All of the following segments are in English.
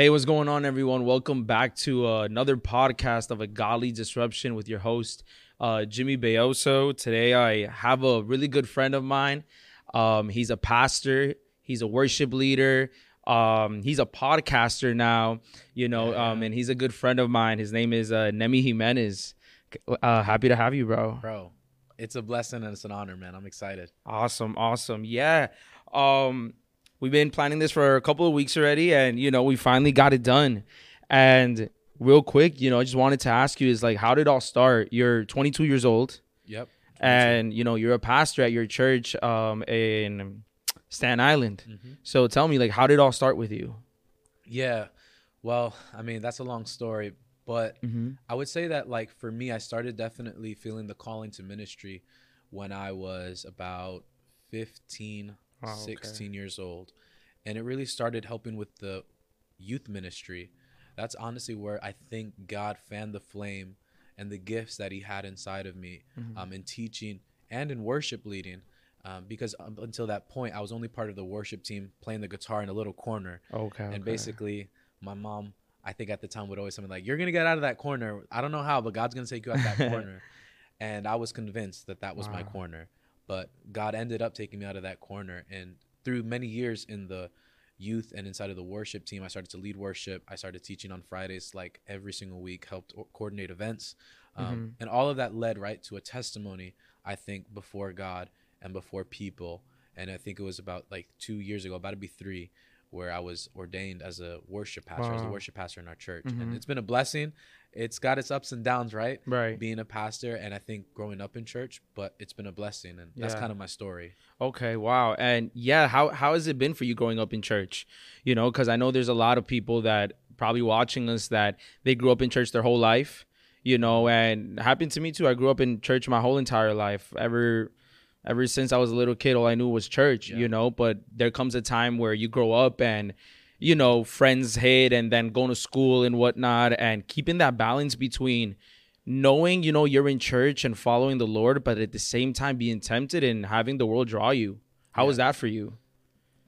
Hey, what's going on, everyone? Welcome back to uh, another podcast of a Godly Disruption with your host, uh, Jimmy Belloso. Today, I have a really good friend of mine. Um, he's a pastor, he's a worship leader, um, he's a podcaster now, you know, um, and he's a good friend of mine. His name is uh, Nemi Jimenez. Uh, happy to have you, bro. Bro, it's a blessing and it's an honor, man. I'm excited. Awesome, awesome. Yeah. Um, we've been planning this for a couple of weeks already, and you know, we finally got it done. And real quick, you know, I just wanted to ask you is like, how did it all start? You're 22 years old, Yep. and you know, you're a pastor at your church um, in Staten Island. So tell me, like, how did it all start with you? Yeah. Well, I mean, that's a long story, but Mm-hmm. I would say that like for me, I started definitely feeling the calling to ministry when I was about 15, Oh, okay. 16 years old. And it really started helping with the youth ministry. That's honestly where I think God fanned the flame and the gifts that He had inside of me Mm-hmm. um, in teaching and in worship leading. Um, because up until that point, I was only part of the worship team playing the guitar in a little corner. Okay. And basically, my mom, I think at the time, would always tell me, like, you're going to get out of that corner. I don't know how, but God's going to take you out that corner. And I was convinced that that was my corner. But God ended up taking me out of that corner. And through many years in the youth and inside of the worship team, I started to lead worship. I started teaching on Fridays, like every single week, helped coordinate events. Um, And all of that led right to a testimony, I think, before God and before people. And I think it was about like two years ago, about to be three, where I was ordained as a worship pastor, as a worship pastor in our church. Mhm. And it's been a blessing. It's got its ups and downs, right? right. Being a pastor and I think growing up in church, but it's been a blessing. And that's kind of my story. Okay, wow. And yeah, how how has it been for you growing up in church? You know, cuz I know there's a lot of people that probably watching us that they grew up in church their whole life, you know, and happened to me too. I grew up in church my whole entire life. Ever ever since I was a little kid, all I knew was church, Yeah. you know, but there comes a time where you grow up and you know, friends hit and then going to school and whatnot and keeping that balance between knowing, you know, you're in church and following the Lord, but at the same time being tempted and having the world draw you. How was that for you?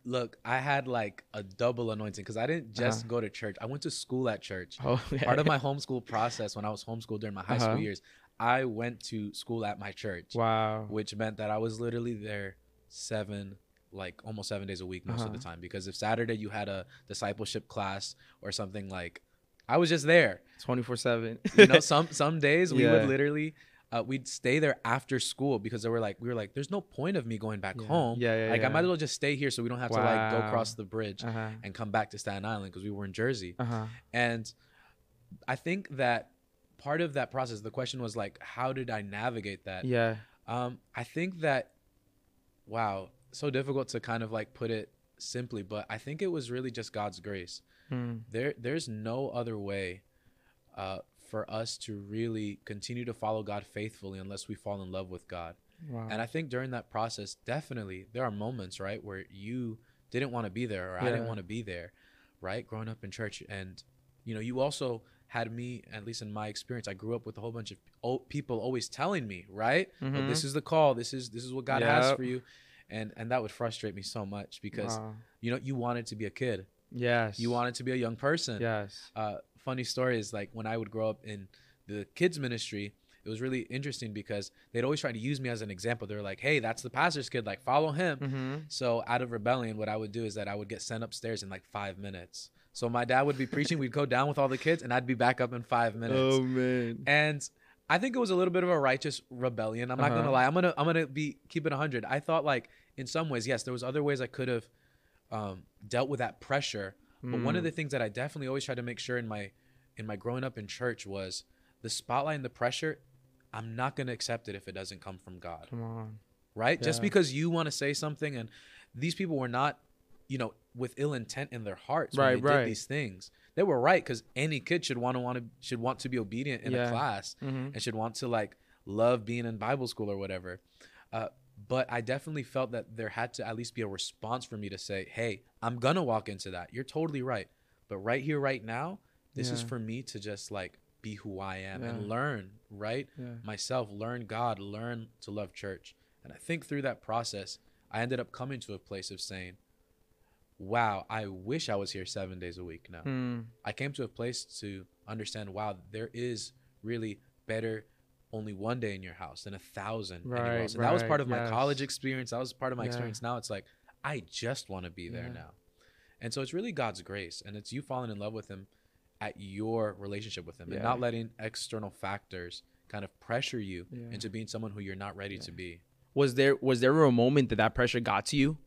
Look, I had like a double anointing because I didn't just go to church. I went to school at church. Oh, yeah. Part of my homeschool process when I was homeschooled during my high Uh-huh. school years, I went to school at my church. wow. which meant that I was literally there seven, like almost seven days a week most of the Uh-huh. time. Because if Saturday you had a discipleship class or something like, I was just there. 24 7. You know, some some days we Yeah. would literally. Uh, we'd stay there after school because they were like we were like there's no point of me going back Yeah. home Yeah, yeah, like i might as well just stay here so we don't have to like go Wow. across the bridge Uh-huh. and come back to staten island because we were in jersey Uh-huh. and i think that part of that process the question was like how did i navigate that Yeah. um, I think that, wow, so difficult to kind of like put it simply, but I think it was really just God's grace. Hmm. There, there's no other way uh, for us to really continue to follow God faithfully unless we fall in love with God. Wow. And I think during that process, definitely there are moments, right, where you didn't want to be there or I didn't want to be there, right? Growing up in church. And, you know, you also had me, at least in my experience, I grew up with a whole bunch of people always telling me, right? Mhm. this is the call. This is this is what God has for you. And and that would frustrate me so much because Wow. you know you wanted to be a kid. Yes. You wanted to be a young person Yes. uh, funny story is like when I would grow up in the kids ministry, it was really interesting because they'd always try to use me as an example. They were like, "Hey, that's the pastor's kid. Like, follow him." Mm-hmm. So out of rebellion, what I would do is that I would get sent upstairs in like five minutes. So my dad would be preaching, we'd go down with all the kids, and I'd be back up in five minutes. Oh, man. And I think it was a little bit of a righteous rebellion. I'm not Uh-huh. gonna lie. I'm gonna I'm gonna be keeping hundred. I thought like in some ways, yes, there was other ways I could have um, dealt with that pressure. But one Mm. of the things that I definitely always tried to make sure in my in my growing up in church was the spotlight and the pressure. I'm not gonna accept it if it doesn't come from God Come on. right? Just because you want to say something, and these people were not, you know, with ill intent in their hearts when Right, they right. did these things. They were right because any kid should want to want to should want to be obedient in Yeah. a class Mm-hmm. and should want to like love being in Bible school or whatever. Uh, but I definitely felt that there had to at least be a response for me to say, "Hey, I'm gonna walk into that. You're totally right, but right here, right now, this is for me to just like be who I am Yeah. and learn, right? Yeah. myself, learn God, learn to love church. And I think through that process, I ended up coming to a place of saying, wow, I wish I was here seven days a week now. Mm. I came to a place to understand, wow, there is really better only one day in your house than a thousand anywhere Right, else. And that was part of my college experience. That was part of my Yeah. experience. Now it's like I just want to be there Yeah. now. And so it's really God's grace and it's you falling in love with him at your relationship with him and not letting external factors kind of pressure you Yeah. into being someone who you're not ready to be. was there was there a moment that that pressure got to you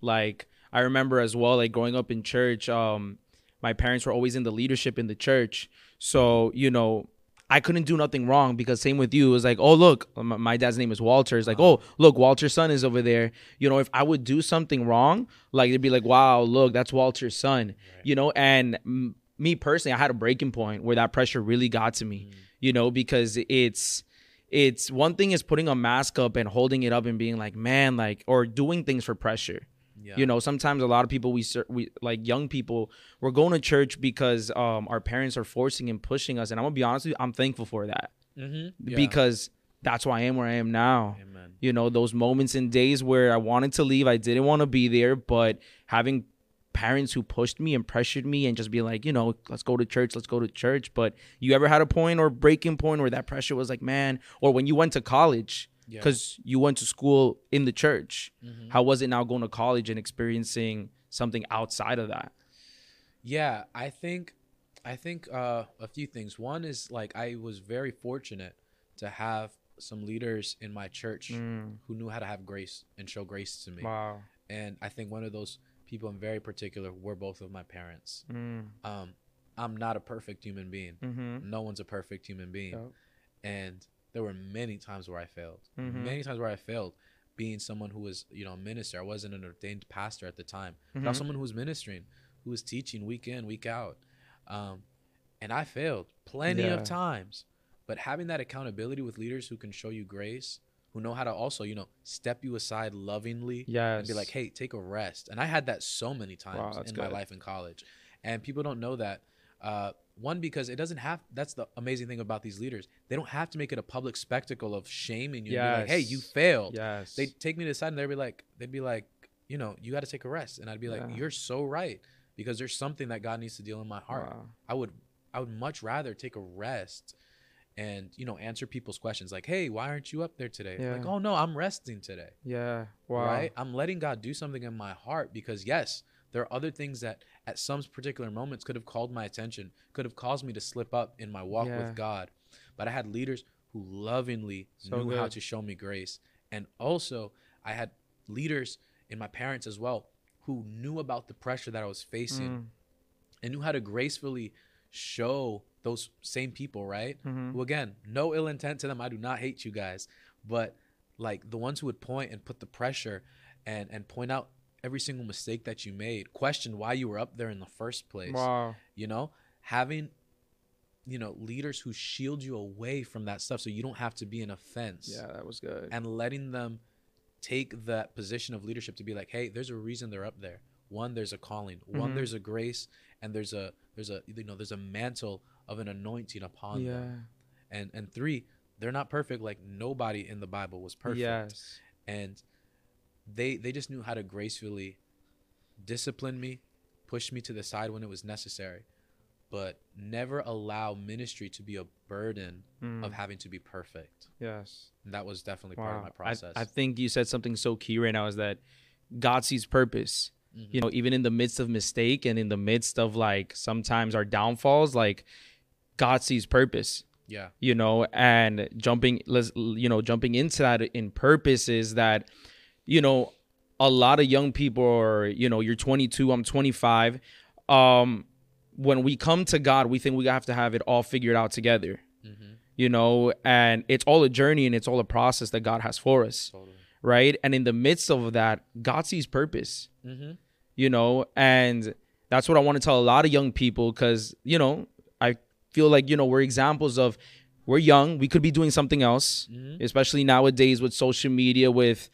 like i remember as well like growing up in church um my parents were always in the leadership in the church. So you know i couldn't do nothing wrong because same with you it was like oh look my, dad's name is walter. It's like oh look walter's son is over there. You know if i would do something wrong like they'd be like wow look that's walter's son you know? And mm, me personally i had a breaking point where that pressure really got to me you know? Because it's it's one thing is putting a mask up and holding it up and being like man like or doing things for pressure Yeah. you know sometimes a lot of people we we like young people we're going to church because um our parents are forcing and pushing us and i'm gonna be honest with you i'm thankful for that Mm-hmm. because that's why i am where i am now Amen. you know those moments and days where i wanted to leave i didn't want to be there but having parents who pushed me and pressured me and just be like you know let's go to church let's go to church but you ever had a point or breaking point where that pressure was like man or when you went to college Yeah. because you went to school in the church Mhm. how was it now going to college and experiencing something outside of that Yeah, I think I think uh, a few things. One is like I was very fortunate to have some leaders in my church Mm. who knew how to have grace and show grace to me. wow And I think one of those people in very particular were both of my parents. mm. Um, I'm not a perfect human being. mm-hmm. No one's a perfect human being. Yep. And there were many times where I failed. Mhm. Many times where I failed being someone who was, you know, a minister. I wasn't an ordained pastor at the time. But I was Mhm. someone who was ministering, who was teaching week in, week out. Um, and I failed plenty Yeah. of times. But having that accountability with leaders who can show you grace, who know how to also, you know, step you aside lovingly yes and be like, hey, take a rest. And I had that so many times that's in my life in college. And people don't know that. Uh, one, because it doesn't have, that's the amazing thing about these leaders. They don't have to make it a public spectacle of shaming you. and be like, hey, you failed. yes They'd take me to the side and they'd be like, they'd be like, you know, you got to take a rest. And I'd be like, Yeah. you're so right. Because there's something that God needs to deal in my heart. Wow. I would, I would much rather take a rest and, you know, answer people's questions like, hey, why aren't you up there today? Like, oh no, I'm resting today yeah wow right? I'm letting God do something in my heart because yes, there are other things that at some particular moments could have called my attention, could have caused me to slip up in my walk Yeah. with God. But I had leaders who lovingly So knew how to show me grace. And also, I had leaders in my parents as well who knew about the pressure that I was facing Mm. and knew how to gracefully show those same people, right? Mhm. Who again, no ill intent to them. I do not hate you guys, but like the ones who would point and put the pressure and and point out every single mistake that you made, question why you were up there in the first place. wow. You know, having you know leaders who shield you away from that stuff so you don't have to be an offense. Yeah that was good. And letting them take that position of leadership to be like hey there's a reason they're up there. One there's a calling. One Mhm. there's a grace and there's a there's a you know there's a mantle of an anointing upon yeah. Them and and three they're not perfect like nobody in the bible was perfect. Yes. And they they just knew how to gracefully discipline me push me to the side when it was necessary but never allow ministry to be a burden Mm. of having to be perfect yes and that was definitely part of my process I, think you said something so key right now is that God sees purpose. Mhm. You know, even in the midst of mistake and in the midst of like sometimes our downfalls, like God sees purpose. yeah You know, and jumping, let's you know, jumping into that in purpose is that, you know, a lot of young people are, you know, you're 22, I'm 25. Um, when we come to God, we think we have to have it all figured out together. mm-hmm. You know, and it's all a journey and it's all a process that God has for us totally right? And in the midst of that, God sees purpose, mm-hmm. you know, and that's what I want to tell a lot of young people because, you know, I feel like, you know, we're examples of we're young, we could be doing something else, Mhm. especially nowadays with social media, with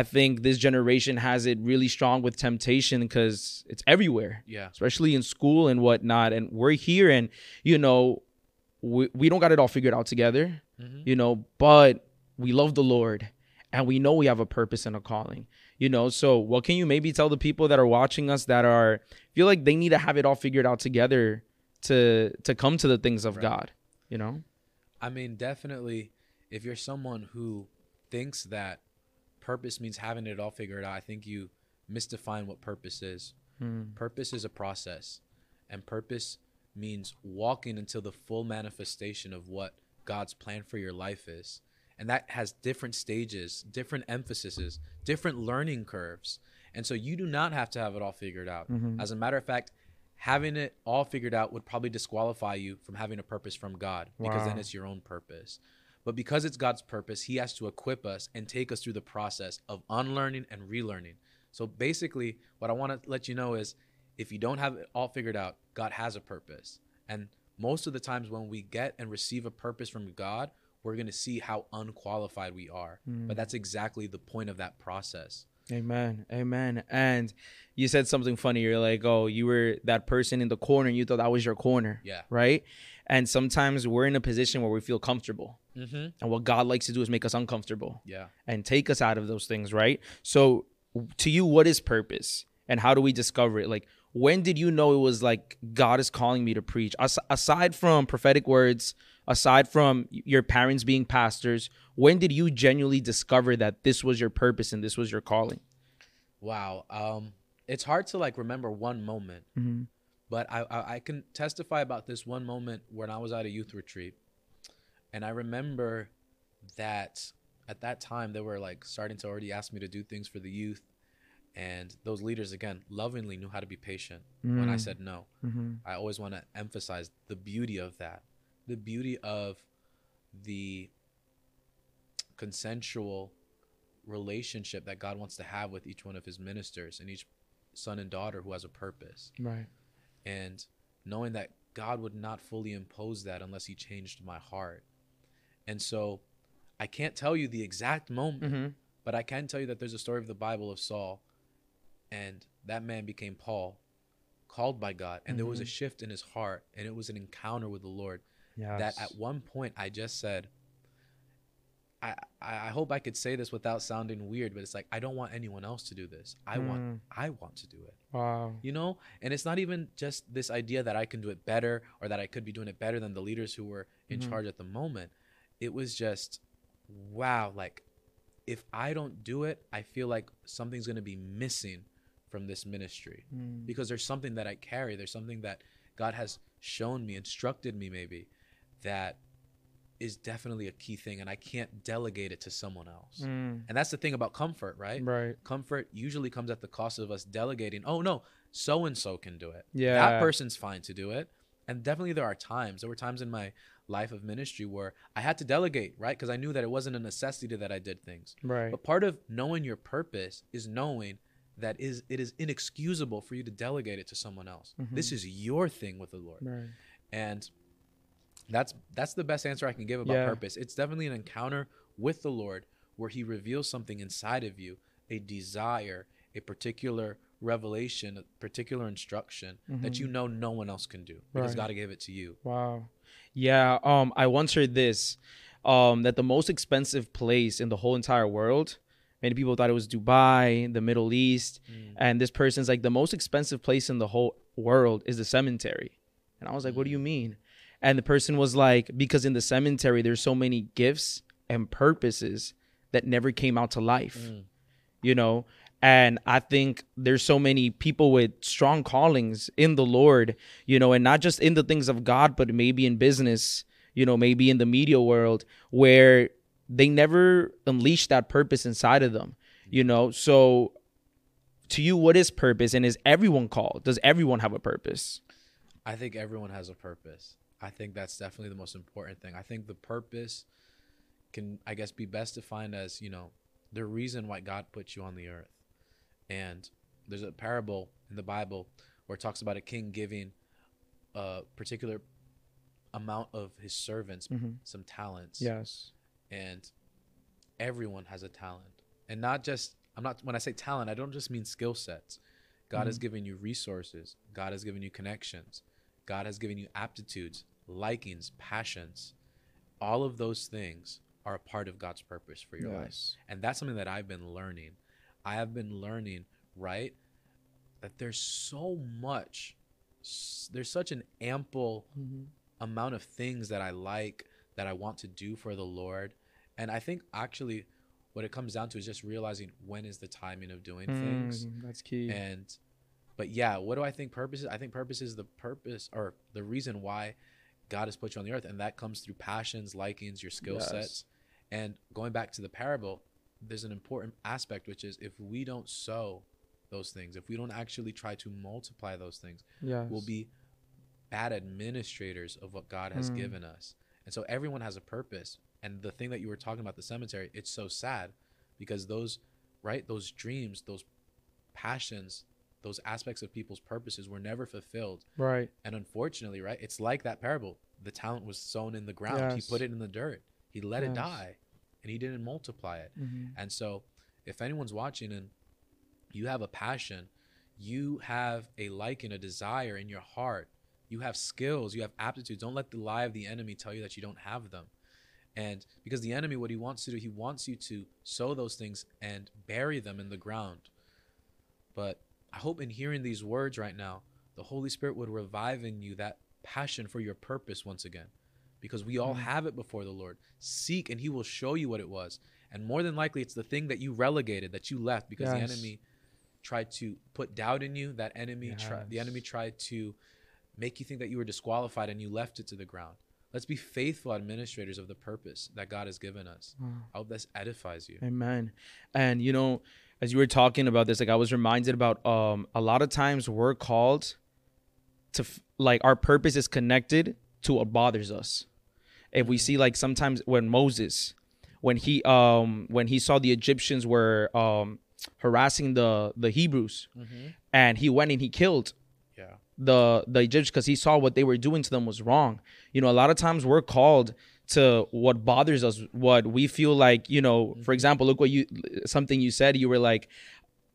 I think this generation has it really strong with temptation because it's everywhere yeah especially in school and whatnot. And we're here, and you know, we, we don't got it all figured out together, Mhm. you know, but we love the Lord and we know we have a purpose and a calling, You know, so what can you maybe tell the people that are watching us that are feel like they need to have it all figured out together to to come to the things of Right. God, you know? I mean, definitely, if you're someone who thinks that purpose means having it all figured out, I think you misdefine what purpose is. Mm. Purpose is a process, and purpose means walking until the full manifestation of what God's plan for your life is. And that has different stages, different emphases, different learning curves. And so you do not have to have it all figured out. Mhm. As a matter of fact, having it all figured out would probably disqualify you from having a purpose from God because then it's your own purpose. But because it's God's purpose, He has to equip us and take us through the process of unlearning and relearning. So basically, what I want to let you know is if you don't have it all figured out, God has a purpose. And most of the times when we get and receive a purpose from God, we're going to see how unqualified we are. Mm. But that's exactly the point of that process. Amen. Amen. And you said something funny. You're like, oh, you were that person in the corner. And you thought that was your corner. Yeah. Right. And sometimes we're in a position where we feel comfortable. Mm-hmm. And what God likes to do is make us uncomfortable Yeah. and take us out of those things. Right. So, to you, what is purpose? And how do we discover it? Like, when did you know it was like God is calling me to preach? As- aside from prophetic words, aside from your parents being pastors, when did you genuinely discover that this was your purpose and this was your calling? Wow. Um, it's hard to like remember one moment, Mm-hmm. But I, I I can testify about this one moment when I was at a youth retreat, and I remember that at that time they were like starting to already ask me to do things for the youth, and those leaders again lovingly knew how to be patient when I Mm. said no. Mm-hmm. I always want to emphasize the beauty of that, the beauty of the consensual relationship that God wants to have with each one of his ministers and each son and daughter who has a purpose. Right. And knowing that God would not fully impose that unless he changed my heart. And so I can't tell you the exact moment, Mm-hmm. but I can tell you that there's a story of the Bible of Saul, and that man became Paul, called by God, and there was a Mhm. shift in his heart, and it was an encounter with the Lord. Yeah. That at one point I just said, I, I hope I could say this without sounding weird, but it's like I don't want anyone else to do this. I Mm. want I want to do it. Wow. You know? And it's not even just this idea that I can do it better or that I could be doing it better than the leaders who were in Mhm. charge at the moment. It was just wow, like if I don't do it, I feel like something's going to be missing from this ministry Mm. because there's something that I carry. There's something that God has shown me, instructed me maybe that is definitely a key thing and I can't delegate it to someone else. Mm. And that's the thing about comfort, right? Right. Comfort usually comes at the cost of us delegating. Oh no, so and so can do it. Yeah. That person's fine to do it. And definitely there are times, there were times in my life of ministry where I had to delegate, right? Because I knew that it wasn't a necessity that I did things. Right. But part of knowing your purpose is knowing that is it is inexcusable for you to delegate it to someone else. Mhm. This is your thing with the Lord. Right. And that's that's the best answer I can give about Yeah. purpose. It's definitely an encounter with the Lord where he reveals something inside of you, a desire, a particular revelation, a particular instruction that Mhm. you know no one else can do because Right. God gave it to you. Wow. Yeah. Um, I once heard this, um, that the most expensive place in the whole entire world, many people thought it was Dubai, the Middle East, Mm. and this person's like the most expensive place in the whole world is the cemetery. And I was like, what do Mm. you mean? And the person was like, because in the cemetery there's so many gifts and purposes that never came out to life. Mm. you know and i think there's so many people with strong callings in the lord you know and not just in the things of god but maybe in business you know maybe in the media world where they never unleash that purpose inside of them you know so to you what is purpose and is everyone called does everyone have a purpose I think everyone has a purpose. I think that's definitely the most important thing. I think the purpose can, I guess, be best defined as, you know, the reason why God put you on the earth. And there's a parable in the Bible where it talks about a king giving a particular amount of his servants Mhm. some talents. yes And everyone has a talent. And not just, I'm not, when I say talent, I don't just mean skill sets. God has given you resources, God has given you connections, God has given you aptitudes, likings, passions. All of those things are a part of God's purpose for your life. And that's something that I've been learning. I have been learning, right, that there's so much, there's such an ample amount of things that I like that I want to do for the Lord. And I think actually what it comes down to is just realizing when is the timing of doing things. Mm, that's key. And but yeah, what do I think purpose is? I think purpose is the purpose or the reason why God has put you on the earth. And that comes through passions, likings, your skill Yes. sets. And going back to the parable, there's an important aspect which is if we don't sow those things, if we don't actually try to multiply those things, yes. we'll be bad administrators of what God has Mm. given us. And so everyone has a purpose. And the thing that you were talking about, the cemetery, it's so sad because those, right, those dreams, those passions, those aspects of people's purposes were never fulfilled. right. And unfortunately, right, it's like that parable. The talent was sown in the ground. He put it in the dirt. He let it die and he didn't multiply it. Mhm. And so, if anyone's watching and you have a passion, you have a liking, a desire in your heart, you have skills, you have aptitudes. Don't let the lie of the enemy tell you that you don't have them. And because the enemy, what he wants to do, he wants you to sow those things and bury them in the ground. But I hope in hearing these words right now, the Holy Spirit would revive in you that passion for your purpose once again. Because we all Mm. have it before the Lord. Seek and he will show you what it was. And more than likely, it's the thing that you relegated, that you left because the enemy tried to put doubt in you. That enemy, tri- the enemy tried to make you think that you were disqualified and you left it to the ground. Let's be faithful administrators of the purpose that God has given us. Wow. I hope this edifies you. Amen. And you know, as you were talking about this, like I was reminded about um a lot of times we're called to f- like our purpose is connected to what bothers us. If we see like sometimes when Moses, when he um when he saw the Egyptians were um harassing the the Hebrews, and he went and he killed Yeah. the the Egyptians because he saw what they were doing to them was wrong. You know, a lot of times we're called to what bothers us, what we feel like. You know, for example, look what you something you said. You were like,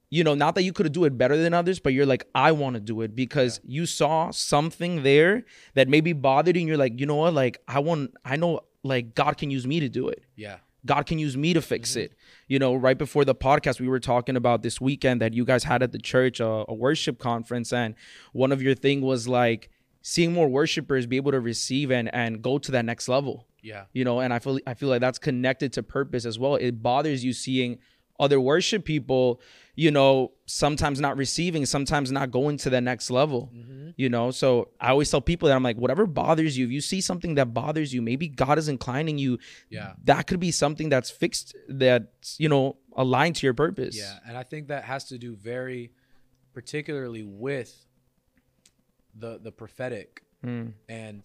you know, not that you could have do it better than others, but you're like, I want to do it because you saw something there that maybe bothered you. And you're like, you know what? Like, I want, I know, like God can use me to do it. Yeah. God can use me to fix mm-hmm. it. You know, right before the podcast, we were talking about this weekend that you guys had at the church, a, a worship conference, and one of your thing was like seeing more worshipers be able to receive and and go to that next level. Yeah. You know, and I feel I feel like that's connected to purpose as well. It bothers you seeing other worship people, you know, sometimes not receiving, sometimes not going to the next level. You know, so I always tell people that I'm like, whatever bothers you, if you see something that bothers you, maybe God is inclining you Yeah. that could be something that's fixed that's you know aligned to your purpose Yeah, and I think that has to do very particularly with the the prophetic. Mm. And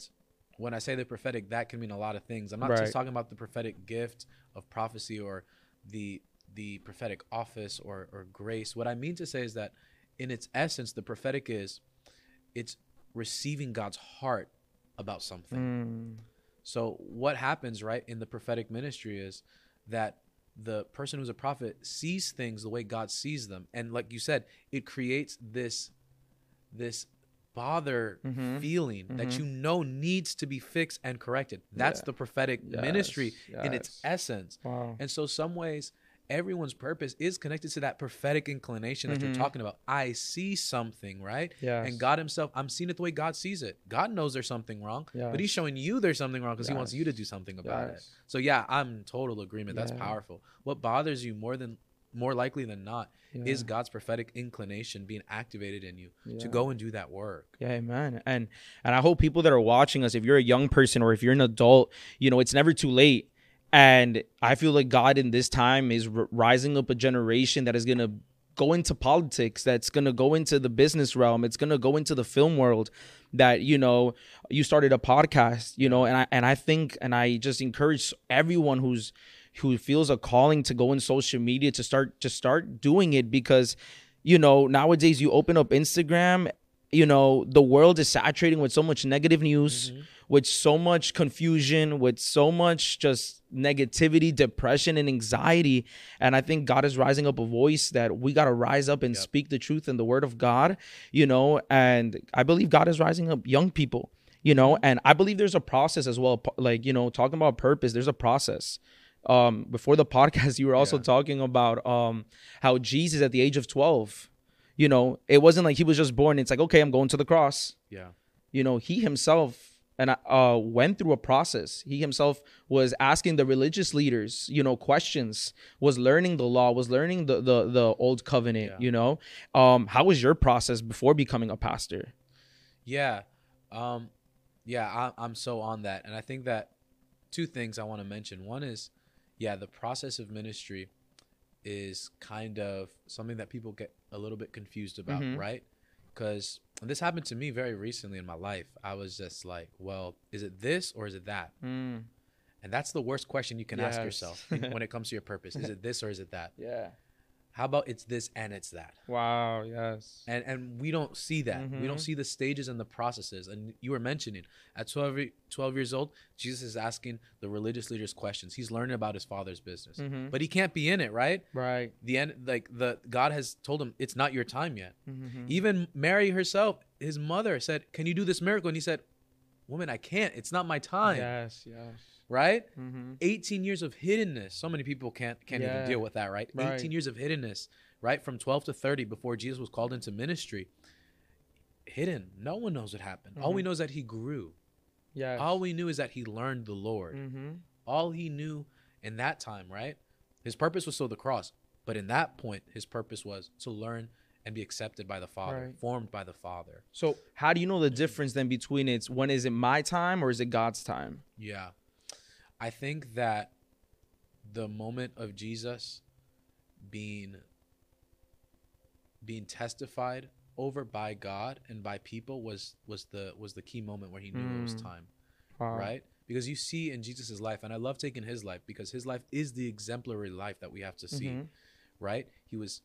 when I say the prophetic, that can mean a lot of things. I'm not Right. just talking about the prophetic gift of prophecy or the the prophetic office or or grace. What I mean to say is that in its essence, the prophetic is it's receiving God's heart about something. Mm. So what happens, right, in the prophetic ministry is that the person who's a prophet sees things the way God sees them, and like you said, it creates this this bother Mhm. feeling that Mhm. you know needs to be fixed and corrected. That's Yeah. the prophetic ministry Yes, in its essence. wow And so, some ways, everyone's purpose is connected to that prophetic inclination that Mhm. you're talking about. I see something, right? Yeah. And God Himself, I'm seeing it the way God sees it. God knows there's something wrong, but He's showing you there's something wrong because He wants you to do something about it. So, yeah, I'm in total agreement. That's Yeah. powerful. What bothers you more than more likely than not is God's prophetic inclination being activated in you to go and do that work. Yeah, man. And and I hope people that are watching us, if you're a young person or if you're an adult, you know, it's never too late. And I feel like God in this time is r- rising up a generation that is going to go into politics, that's going to go into the business realm, it's going to go into the film world that, you know, you started a podcast, you know, and I and I think and I just encourage everyone who's who feels a calling to go in social media to start to start doing it because you know nowadays you open up Instagram you know the world is saturating with so much negative news mm-hmm. With so much confusion with so much just negativity depression and anxiety and i think god is rising up a voice that we got to rise up and Yep. speak the truth and the word of god you know and i believe god is rising up young people you know and i believe there's a process as well like you know talking about purpose there's a process um before the podcast you were also Yeah. talking about um how Jesus at the age of 12 you know it wasn't like he was just born it's like okay I'm going to the cross Yeah. you know he himself and uh went through a process he himself was asking the religious leaders you know questions was learning the law was learning the the, the old covenant Yeah. you know um how was your process before becoming a pastor Yeah. Um, yeah, I, I'm so on that. And I think that two things I want to mention. One is, yeah, the process of ministry is kind of something that people get a little bit confused about, Mhm. right? Because this happened to me very recently in my life. I was just like, well, is it this or is it that? Mm. And that's the worst question you can ask yourself when it comes to your purpose. Is it this or is it that? yeah How about it's this and it's that? wow yes. And and we don't see that. We don't Mhm. see the stages and the processes. And you were mentioning at 12, 12 years old jesus is asking the religious leaders questions. He's learning about his father's business. Mhm. but he can't be in it right? Right. The end like the god has told him it's not your time yet. Mhm. even mary herself his mother said can you do this miracle? And he said woman i can't. It's not my time. Yes yes right mm-hmm. 18 years of hiddenness so many people can't can't Yeah. even deal with that right? Right. 18 years of hiddenness right from 12 to 30 before jesus was called into ministry hidden no one knows what happened all we Mhm. know is that he grew Yeah. all we knew is that he learned the lord mm-hmm. all he knew in that time right his purpose was still the cross but in that point his purpose was to learn and be accepted by the father Right. formed by the father So how do you know the difference then between it's when is it my time or is it God's time? Yeah. I think that the moment of Jesus being being testified over by God and by people was was the was the key moment where he knew it was Mm. time, Wow. right? Because you see in Jesus' life and I love taking his life because his life is the exemplary life that we have to see, Mhm. right? He was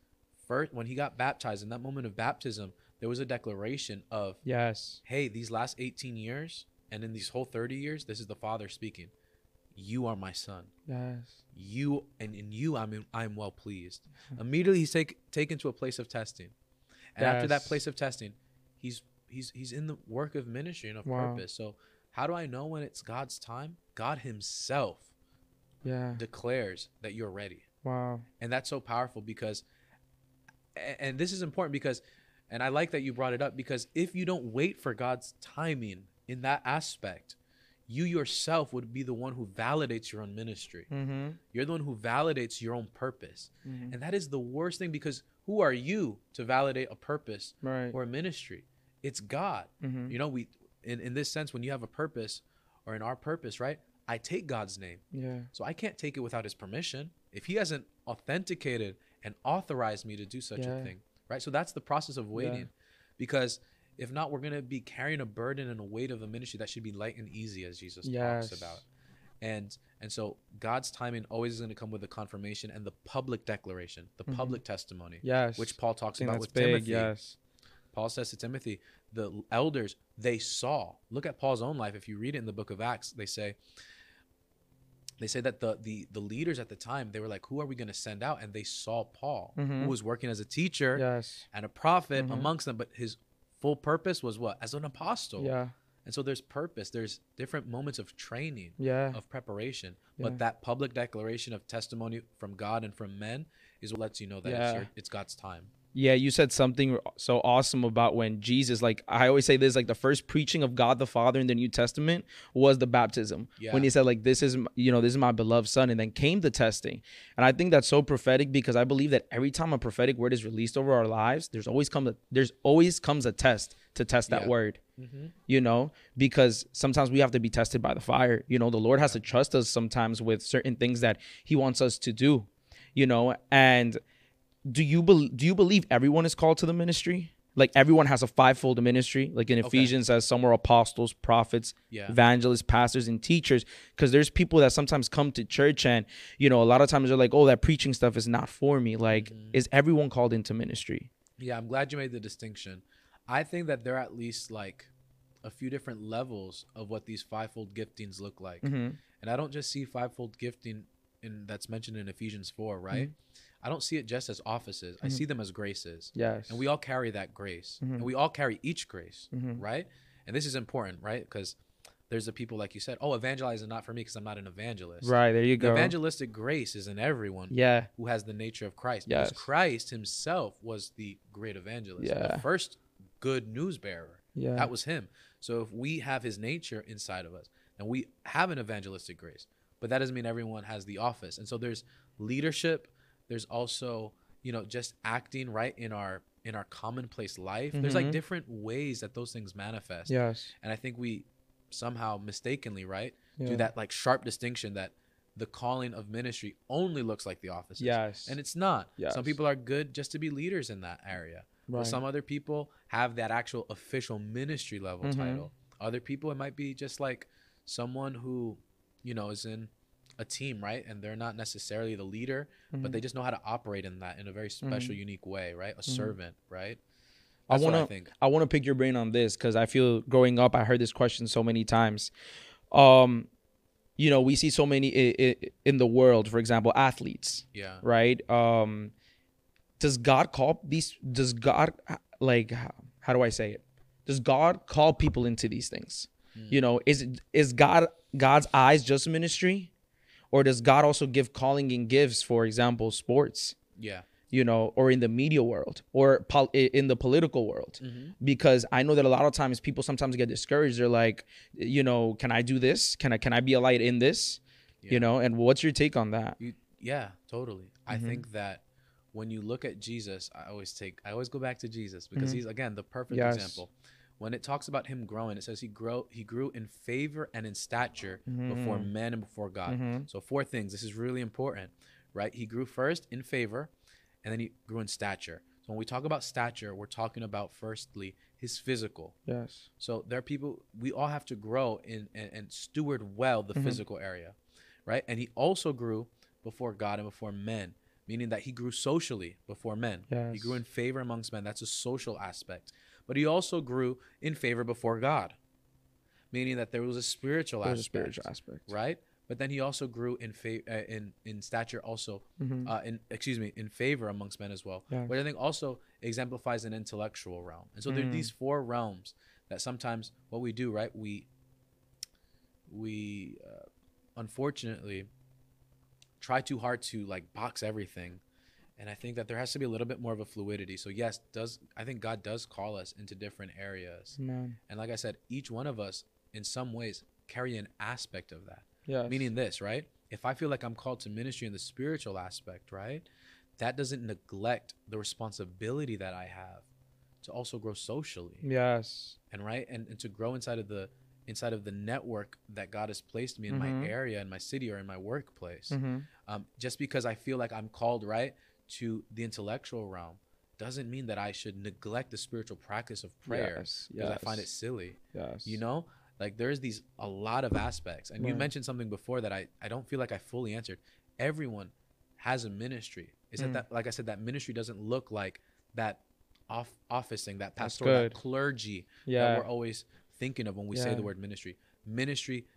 first when he got baptized in that moment of baptism, there was a declaration of Yes. hey, these last 18 years and in these whole 30 years, this is the Father speaking. You are my son. Yes. You and in you I'm in, I'm well pleased. Hmm. Immediately he's take, taken to a place of testing. And after that place of testing, he's he's he's in the work of ministry and of Wow. purpose. So how do I know when it's God's time? God himself Yeah. declares that you're ready Wow. and that's so powerful because and this is important because and i like that you brought it up because if you don't wait for god's timing in that aspect you yourself would be the one who validates your own ministry Mm-hmm. you're the one who validates your own purpose Mhm. and that is the worst thing because who are you to validate a purpose Right. or a ministry it's god mm-hmm. you know we in, in this sense when you have a purpose or in our purpose right i take god's name Yeah. so I can't take it without his permission. If he hasn't authenticated and authorized me to do such Yeah. a thing, right? So that's the process of waiting. Because if not, we're going to be carrying a burden and a weight of a ministry that should be light and easy as Jesus Yes. talks about. And and so God's timing always is going to come with the confirmation and the public declaration, the Mhm. public testimony, Yes. which Paul talks about with big. Timothy. Yes. Paul says to Timothy, the elders, they saw. Look at Paul's own life. If you read it in the book of Acts, they say, they say that the the the leaders at the time, they were like, who are we going to send out? And they saw Paul, Mhm. who was working as a teacher Yes. and a prophet Mhm. amongst them, but his full purpose was what? As an apostle. Yeah. And so there's purpose. There's different moments of training, Yeah. of preparation. Yeah. But that public declaration of testimony from God and from men is what lets you know that it's, your, it's God's time. Yeah, you said something so awesome about when Jesus, like I always say this, like the first preaching of God the Father in the New Testament was the baptism. Yeah. When he said, like, this is, you know, this is my beloved son, and then came the testing. And I think that's so prophetic because I believe that every time a prophetic word is released over our lives, there's always comes a, there's always comes a test to test that Yeah. word. Mm-hmm. you know, because sometimes we have to be tested by the fire. You know, the Lord has to trust us sometimes with certain things that He wants us to do, you know. And do you bel do you believe everyone is called to the ministry? Like everyone has a fivefold ministry. Like in Okay. Ephesians, as some are apostles, prophets, Yeah. evangelists, pastors, and teachers. Because there's people that sometimes come to church and you know a lot of times they're like, oh, that preaching stuff is not for me. Like, Mhm. is everyone called into ministry? Yeah, I'm glad you made the distinction. I think that there are at least like a few different levels of what these fivefold giftings look like. Mm-hmm. And I don't just see fivefold gifting in that's mentioned in Ephesians 4, right? I don't see it just as offices. I Mhm. see them as graces. Yes. And we all carry that grace. Mhm. And we all carry each grace, Mhm. right? And this is important, right? Because there's the people like you said, oh, evangelize is not for me because I'm not an evangelist. Right there you The go. evangelistic grace is in everyone yeah. who has the nature of Christ. Yes. Because Christ himself was the great evangelist, Yeah. the first good news bearer. Yeah. That was him. So if we have his nature inside of us, and we have an evangelistic grace. But that doesn't mean everyone has the office. And so there's leadership. There's also, you know, just acting right in our in our commonplace life. There's like Mhm. different ways that those things manifest. yes. And I think we somehow mistakenly, right, Yeah. do that like sharp distinction that the calling of ministry only looks like the office. Yes. And it's not. Yes. Some people are good just to be leaders in that area. right. But some other people have that actual official ministry level Mhm. title. Other people, it might be just like someone who, you know, is in a team, right? And they're not necessarily the leader, but Mhm. they just know how to operate in that in a very special, unique way, right? A servant, right? I That's I wanna- think. I want to pick your brain on this because I feel growing up, I heard this question so many times. Um, you know, we see so many i- i- in the world, for example, athletes, Yeah. right? Um, does God call these? Does God like? How, do I say it? Does God call people into these things? You know, is it is God God's eyes just ministry, or does God also give calling and gifts? For example, sports Yeah. you know, or in the media world or pol- in the political world. Mm-hmm. Because I know that a lot of times people sometimes get discouraged. They're like, you know, can I do this? Can I can I be a light in this? Yeah. You know, and what's your take on that? You, yeah, totally. I Mhm. think that when you look at Jesus, I always take, I always go back to Jesus because Mhm. he's again the perfect Yes. example. When it talks about him growing, it says he grow, he grew in favor and in stature before Mhm. men and before God. Mhm. So four things. This is really important, right? He grew first in favor, and then he grew in stature. So when we talk about stature, we're talking about firstly his physical. Yes. So there are people we all have to grow in and, and steward well the Mhm. physical area, right? And he also grew before God and before men, meaning that he grew socially before men. He grew in favor amongst men. That's a social aspect. But he also grew in favor before God, meaning that there was a spiritual There's a aspect, spiritual aspect. right? But then he also grew in fa- uh, in in stature also Mhm. uh, in excuse me in favor amongst men as well Yes. which i think also exemplifies an intellectual realm and so there Mm. are these four realms that sometimes what we do right we we uh, unfortunately try too hard to like box everything and i think that there has to be a little bit more of a fluidity so yes does i think god does call us into different areas Man. and like i said each one of us in some ways carry an aspect of that Yes. meaning this right if i feel like i'm called to ministry in the spiritual aspect right that doesn't neglect the responsibility that i have to also grow socially Yes. and right and, and to grow inside of the inside of the network that god has placed me in Mhm. my area in my city or in my workplace Mm-hmm. um, just because i feel like i'm called right to the intellectual realm doesn't mean that i should neglect the spiritual practice of prayer Yes. because i find it silly Yes. you know? Like there's these a lot of aspects and you mentioned something before that i i don't feel like i fully answered. Everyone has a ministry. Is Mm. that that like i said that ministry doesn't look like that off office thing that pastoral that clergy that we're always thinking of when we say the word ministry. Ministry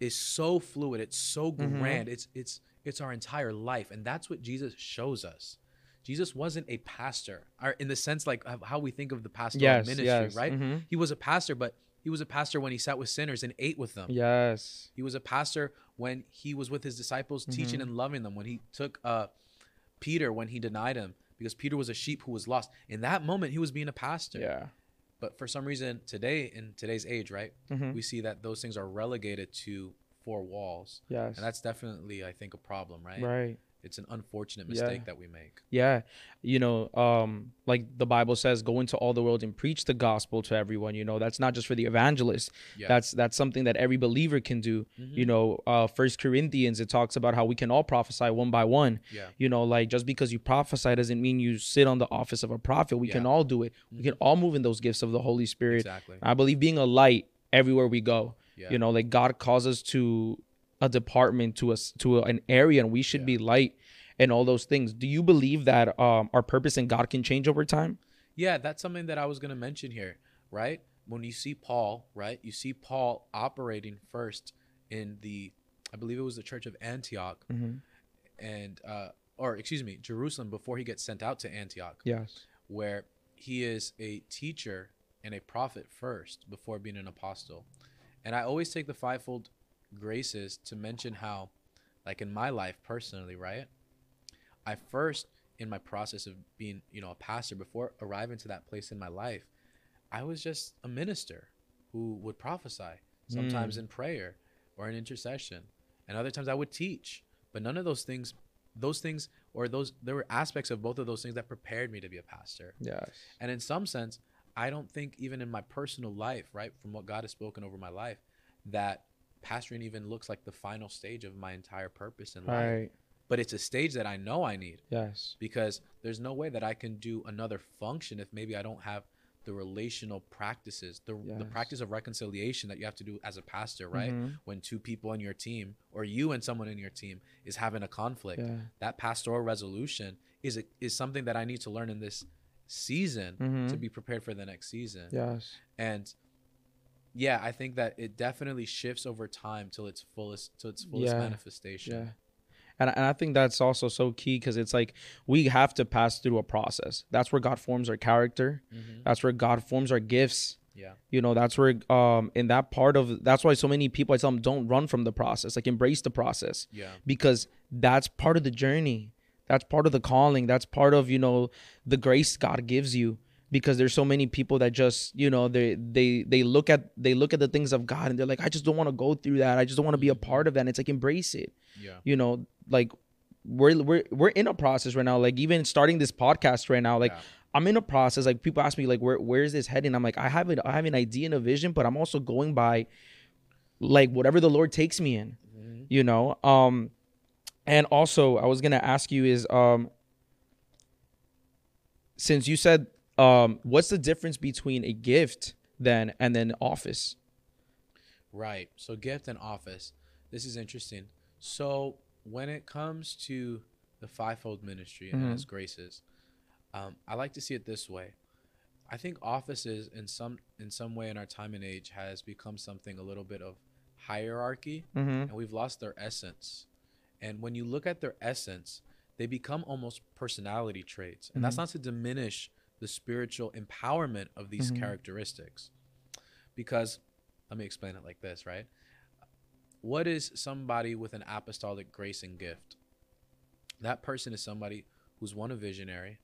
is so fluid. It's so Mhm. grand. It's it's it's our entire life and that's what jesus shows us jesus wasn't a pastor or in the sense like of how we think of the pastoral Yes. ministry yes. right Mhm. he was a pastor, but he was a pastor when he sat with sinners and ate with them. Yes. He was a pastor when he was with his disciples, teaching Mhm. and loving them. When he took uh, Peter when he denied him, because Peter was a sheep who was lost. In that moment, he was being a pastor. Yeah. But for some reason, today in today's age, right, Mhm. we see that those things are relegated to four walls, Yes. and that's definitely, I think, a problem, right? right. It's an unfortunate Yeah. mistake that we make. Yeah. You know, um, like the Bible says, go into all the world and preach the gospel to everyone. You know, that's not just for the evangelist. Yeah. That's that's something that every believer can do. Mhm. You know, uh first Corinthians, it talks about how we can all prophesy one by one. yeah. You know, like just because you prophesy doesn't mean you sit on the office of a prophet. We can all do it. We can all move in those gifts of the Holy Spirit. Exactly. I believe being a light everywhere we go. Yeah. You know, like God calls us to a department, to us to a, an area, and we should Yeah. be light and all those things. Do you believe that um, our purpose in God can change over time? Yeah, that's something that I was going to mention here, right? When you see Paul, right? You see Paul operating first in the, I believe it was the church of Antioch, Mm-hmm. and, uh, or excuse me, Jerusalem before he gets sent out to Antioch, Yes. where he is a teacher and a prophet first before being an apostle. And I always take the fivefold graces to mention how, like in my life personally, right? I first, in my process of being, you know, a pastor, before arriving to that place in my life, I was just a minister who would prophesy, sometimes Mm. in prayer or in intercession, and other times I would teach. But none of those things, those things, or those, there were aspects of both of those things that prepared me to be a pastor. Yes. And in some sense, I don't think even in my personal life, right, from what God has spoken over my life, that pastoring even looks like the final stage of my entire purpose in life. Right. But it's a stage that I know I need Yes. because there's no way that I can do another function if maybe I don't have the relational practices, the the practice of reconciliation that you have to do as a pastor, right? Mhm. When two people on your team or you and someone in your team is having a conflict, Yeah. that pastoral resolution is a, is something that I need to learn in this season to Mhm. be prepared for the next season. Yes. And yeah, I think that it definitely shifts over time till its fullest till its fullest Yeah. manifestation. Yeah. And, and I think that's also so key because it's like we have to pass through a process. That's where God forms our character. Mhm. That's where God forms our gifts. Yeah. You know, that's where um in that part of that's why so many people I tell them don't run from the process, like embrace the process Yeah. because that's part of the journey. That's part of the calling. That's part of, you know, the grace God gives you because there's so many people that just, you know, they they they look at they look at the things of God and they're like I just don't want to go through that. I just don't want to be a part of that. And it's like embrace it Yeah. you know like we're we're we're in a process right now like even starting this podcast right now like Yeah. i'm in a process like people ask me like where where is this heading i'm like i have it i have an idea and a vision but i'm also going by like whatever the lord takes me in Mhm. you know um and also i was gonna ask you is um since you said um what's the difference between a gift then and then office Right. So gift and office. This is interesting. So when it comes to the fivefold ministry and Mhm. its graces, um, I like to see it this way. I think offices in some in some way in our time and age has become something a little bit of hierarchy mm-hmm. and we've lost their essence. And when you look at their essence, they become almost personality traits. And that's Mhm. not to diminish the spiritual empowerment of these Mhm. characteristics. Because let me explain it like this, right? What is somebody with an apostolic grace and gift? That person is somebody who's one a visionary,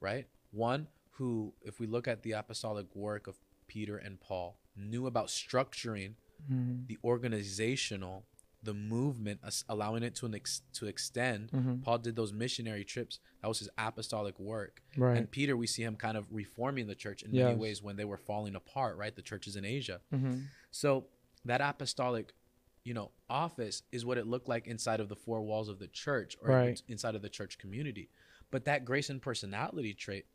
right? One who, if we look at the apostolic work of Peter and Paul, knew about structuring Mm-hmm. the organizational, the movement, allowing it to an ex- to extend. Mm-hmm. Paul did those missionary trips. That was his apostolic work. right And Peter, we see him kind of reforming the church in many ways when they were falling apart, right? The churches in Asia. mm-hmm. So that apostolic, you know, office is what it looked like inside of the four walls of the church or Right. inside of the church community. But that grace and personality trait,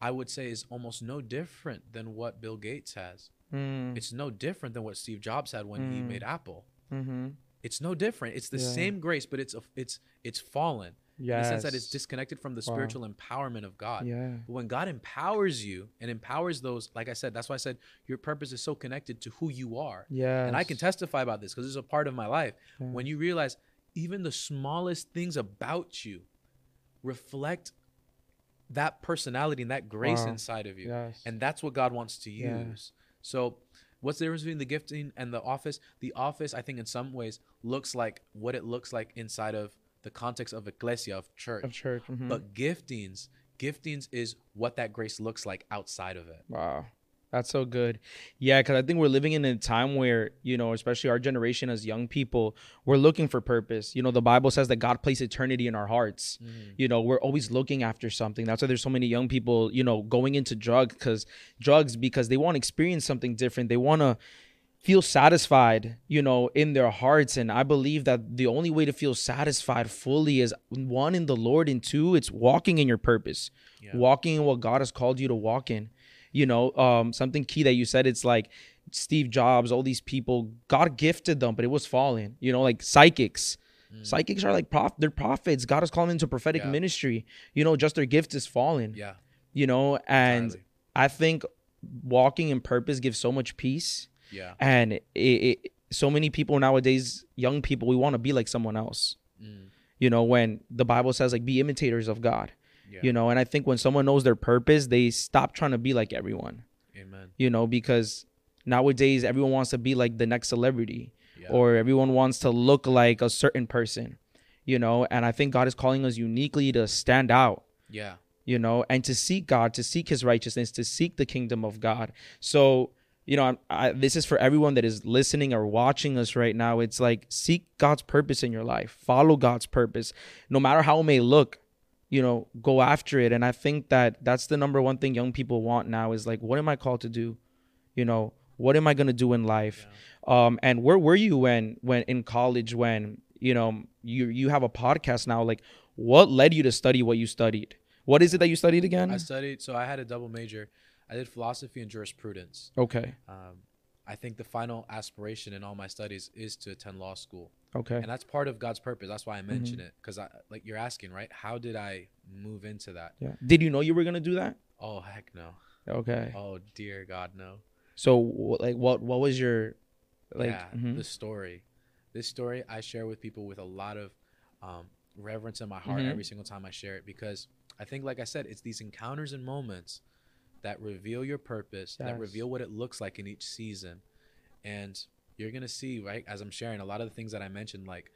I would say, is almost no different than what Bill Gates has. mm It's no different than what Steve Jobs had when he Mm. made Apple. mm-hmm. It's no different. It's the Yeah. same grace, but it's a, it's it's fallen yeah in the sense that it's disconnected from the Wow. spiritual empowerment of God. yeah But when God empowers you and empowers those, like I said, that's why I said your purpose is so connected to who you are. yeah And I can testify about this because it's a part of my life. Yeah. When you realize even the smallest things about you reflect that personality and that grace Wow. inside of you. yes And that's what God wants to Yeah. use. So, what's the difference between the gifting and the office? The office, I think, in some ways, looks like what it looks like inside of the context of ecclesia, of church. of church mhm. But giftings, giftings is what that grace looks like outside of it. Wow. That's so good. Yeah, because I think we're living in a time where, you know, especially our generation as young people, we're looking for purpose. You know, the Bible says that God placed eternity in our hearts. Mm-hmm. You know, we're always looking after something. That's why there's so many young people, you know, going into drugs because drugs because they want to experience something different. They want to feel satisfied, you know, in their hearts. And I believe that the only way to feel satisfied fully is one in the Lord, and two, it's walking in your purpose, Yeah. walking in what God has called you to walk in. You know, um, something key that you said, it's like Steve Jobs, all these people, God gifted them, but it was falling. You know, like psychics. Mm. Psychics are like prof- they're prophets. God has called them into prophetic Yeah. ministry. You know, just their gift is fallen. Yeah. You know, and entirely. I think walking in purpose gives so much peace Yeah. and it, it so many people nowadays young people we want to be like someone else Mm. you know when the bible says like be imitators of god Yeah. you know and i think when someone knows their purpose they stop trying to be like everyone Amen. you know because nowadays everyone wants to be like the next celebrity Yeah. or everyone wants to look like a certain person you know and i think god is calling us uniquely to stand out yeah. you know, and to seek God, to seek His righteousness, to seek the kingdom of God. So, you know, I, I, this is for everyone that is listening or watching us right now. It's like seek God's purpose in your life, follow God's purpose, no matter how it may look. You know, go after it. And I think that that's the number one thing young people want now is like, what am I called to do? You know, what am I gonna do in life? Um, and where were you when when in college when you know you you have a podcast now? Like, what led you to study what you studied? What is it that you studied again? I studied, so I had a double major. I did philosophy and jurisprudence. okay. Um, I think the final aspiration in all my studies is to attend law school, Okay. and that's part of God's purpose. That's why I mention Mm-hmm. it, because I like you're asking, right? How did I move into that? Yeah. Did you know you were gonna do that? Oh heck no! Okay. Oh dear God, no! So like, what what was your like? yeah, mhm. the story. This story I share with people with a lot of um, reverence in my heart Mhm. every single time I share it because I think, like I said, it's these encounters and moments that reveal your purpose, that reveal what it looks like in each season, and you're gonna see, right, as I'm sharing a lot of the things that I mentioned, like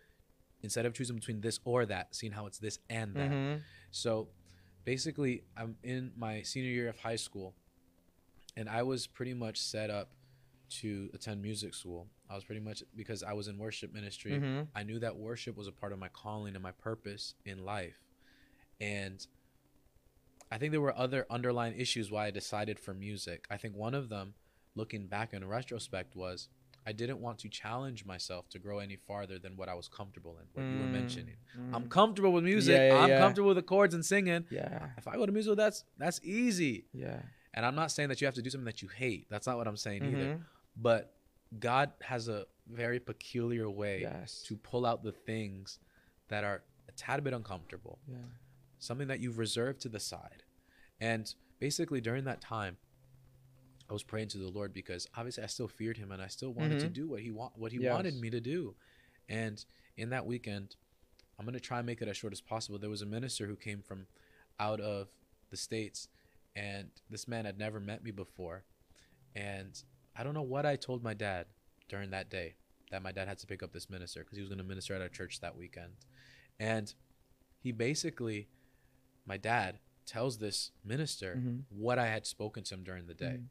instead of choosing between this or that, seeing how it's this and that. Mhm. So basically, I'm in my senior year of high school, and I was pretty much set up to attend music school. I was pretty much because I was in worship ministry. Mhm. I knew that worship was a part of my calling and my purpose in life. And I think there were other underlying issues why I decided for music. I think one of them, looking back in retrospect, was I didn't want to challenge myself to grow any farther than what I was comfortable in, what you were Mm, mentioning. I'm mm. comfortable with music. Yeah, yeah, I'm yeah. comfortable with the chords and singing. Yeah. If I go to music, that's that's easy. Yeah. And I'm not saying that you have to do something that you hate. That's not what I'm saying either. Mhm. But God has a very peculiar way Yes. to pull out the things that are a tad bit uncomfortable, Yeah. something that you've reserved to the side. And basically during that time, I was praying to the Lord because obviously I still feared him and I still wanted to Mhm. do what he want what he Yes. wanted me to do. And in that weekend, I'm gonna try and make it as short as possible. There was a minister who came from out of the states, and this man had never met me before. And I don't know what I told my dad during that day that my dad had to pick up this minister because he was gonna minister at our church that weekend. And he basically, my dad tells this minister Mhm. what I had spoken to him during the day. Mhm.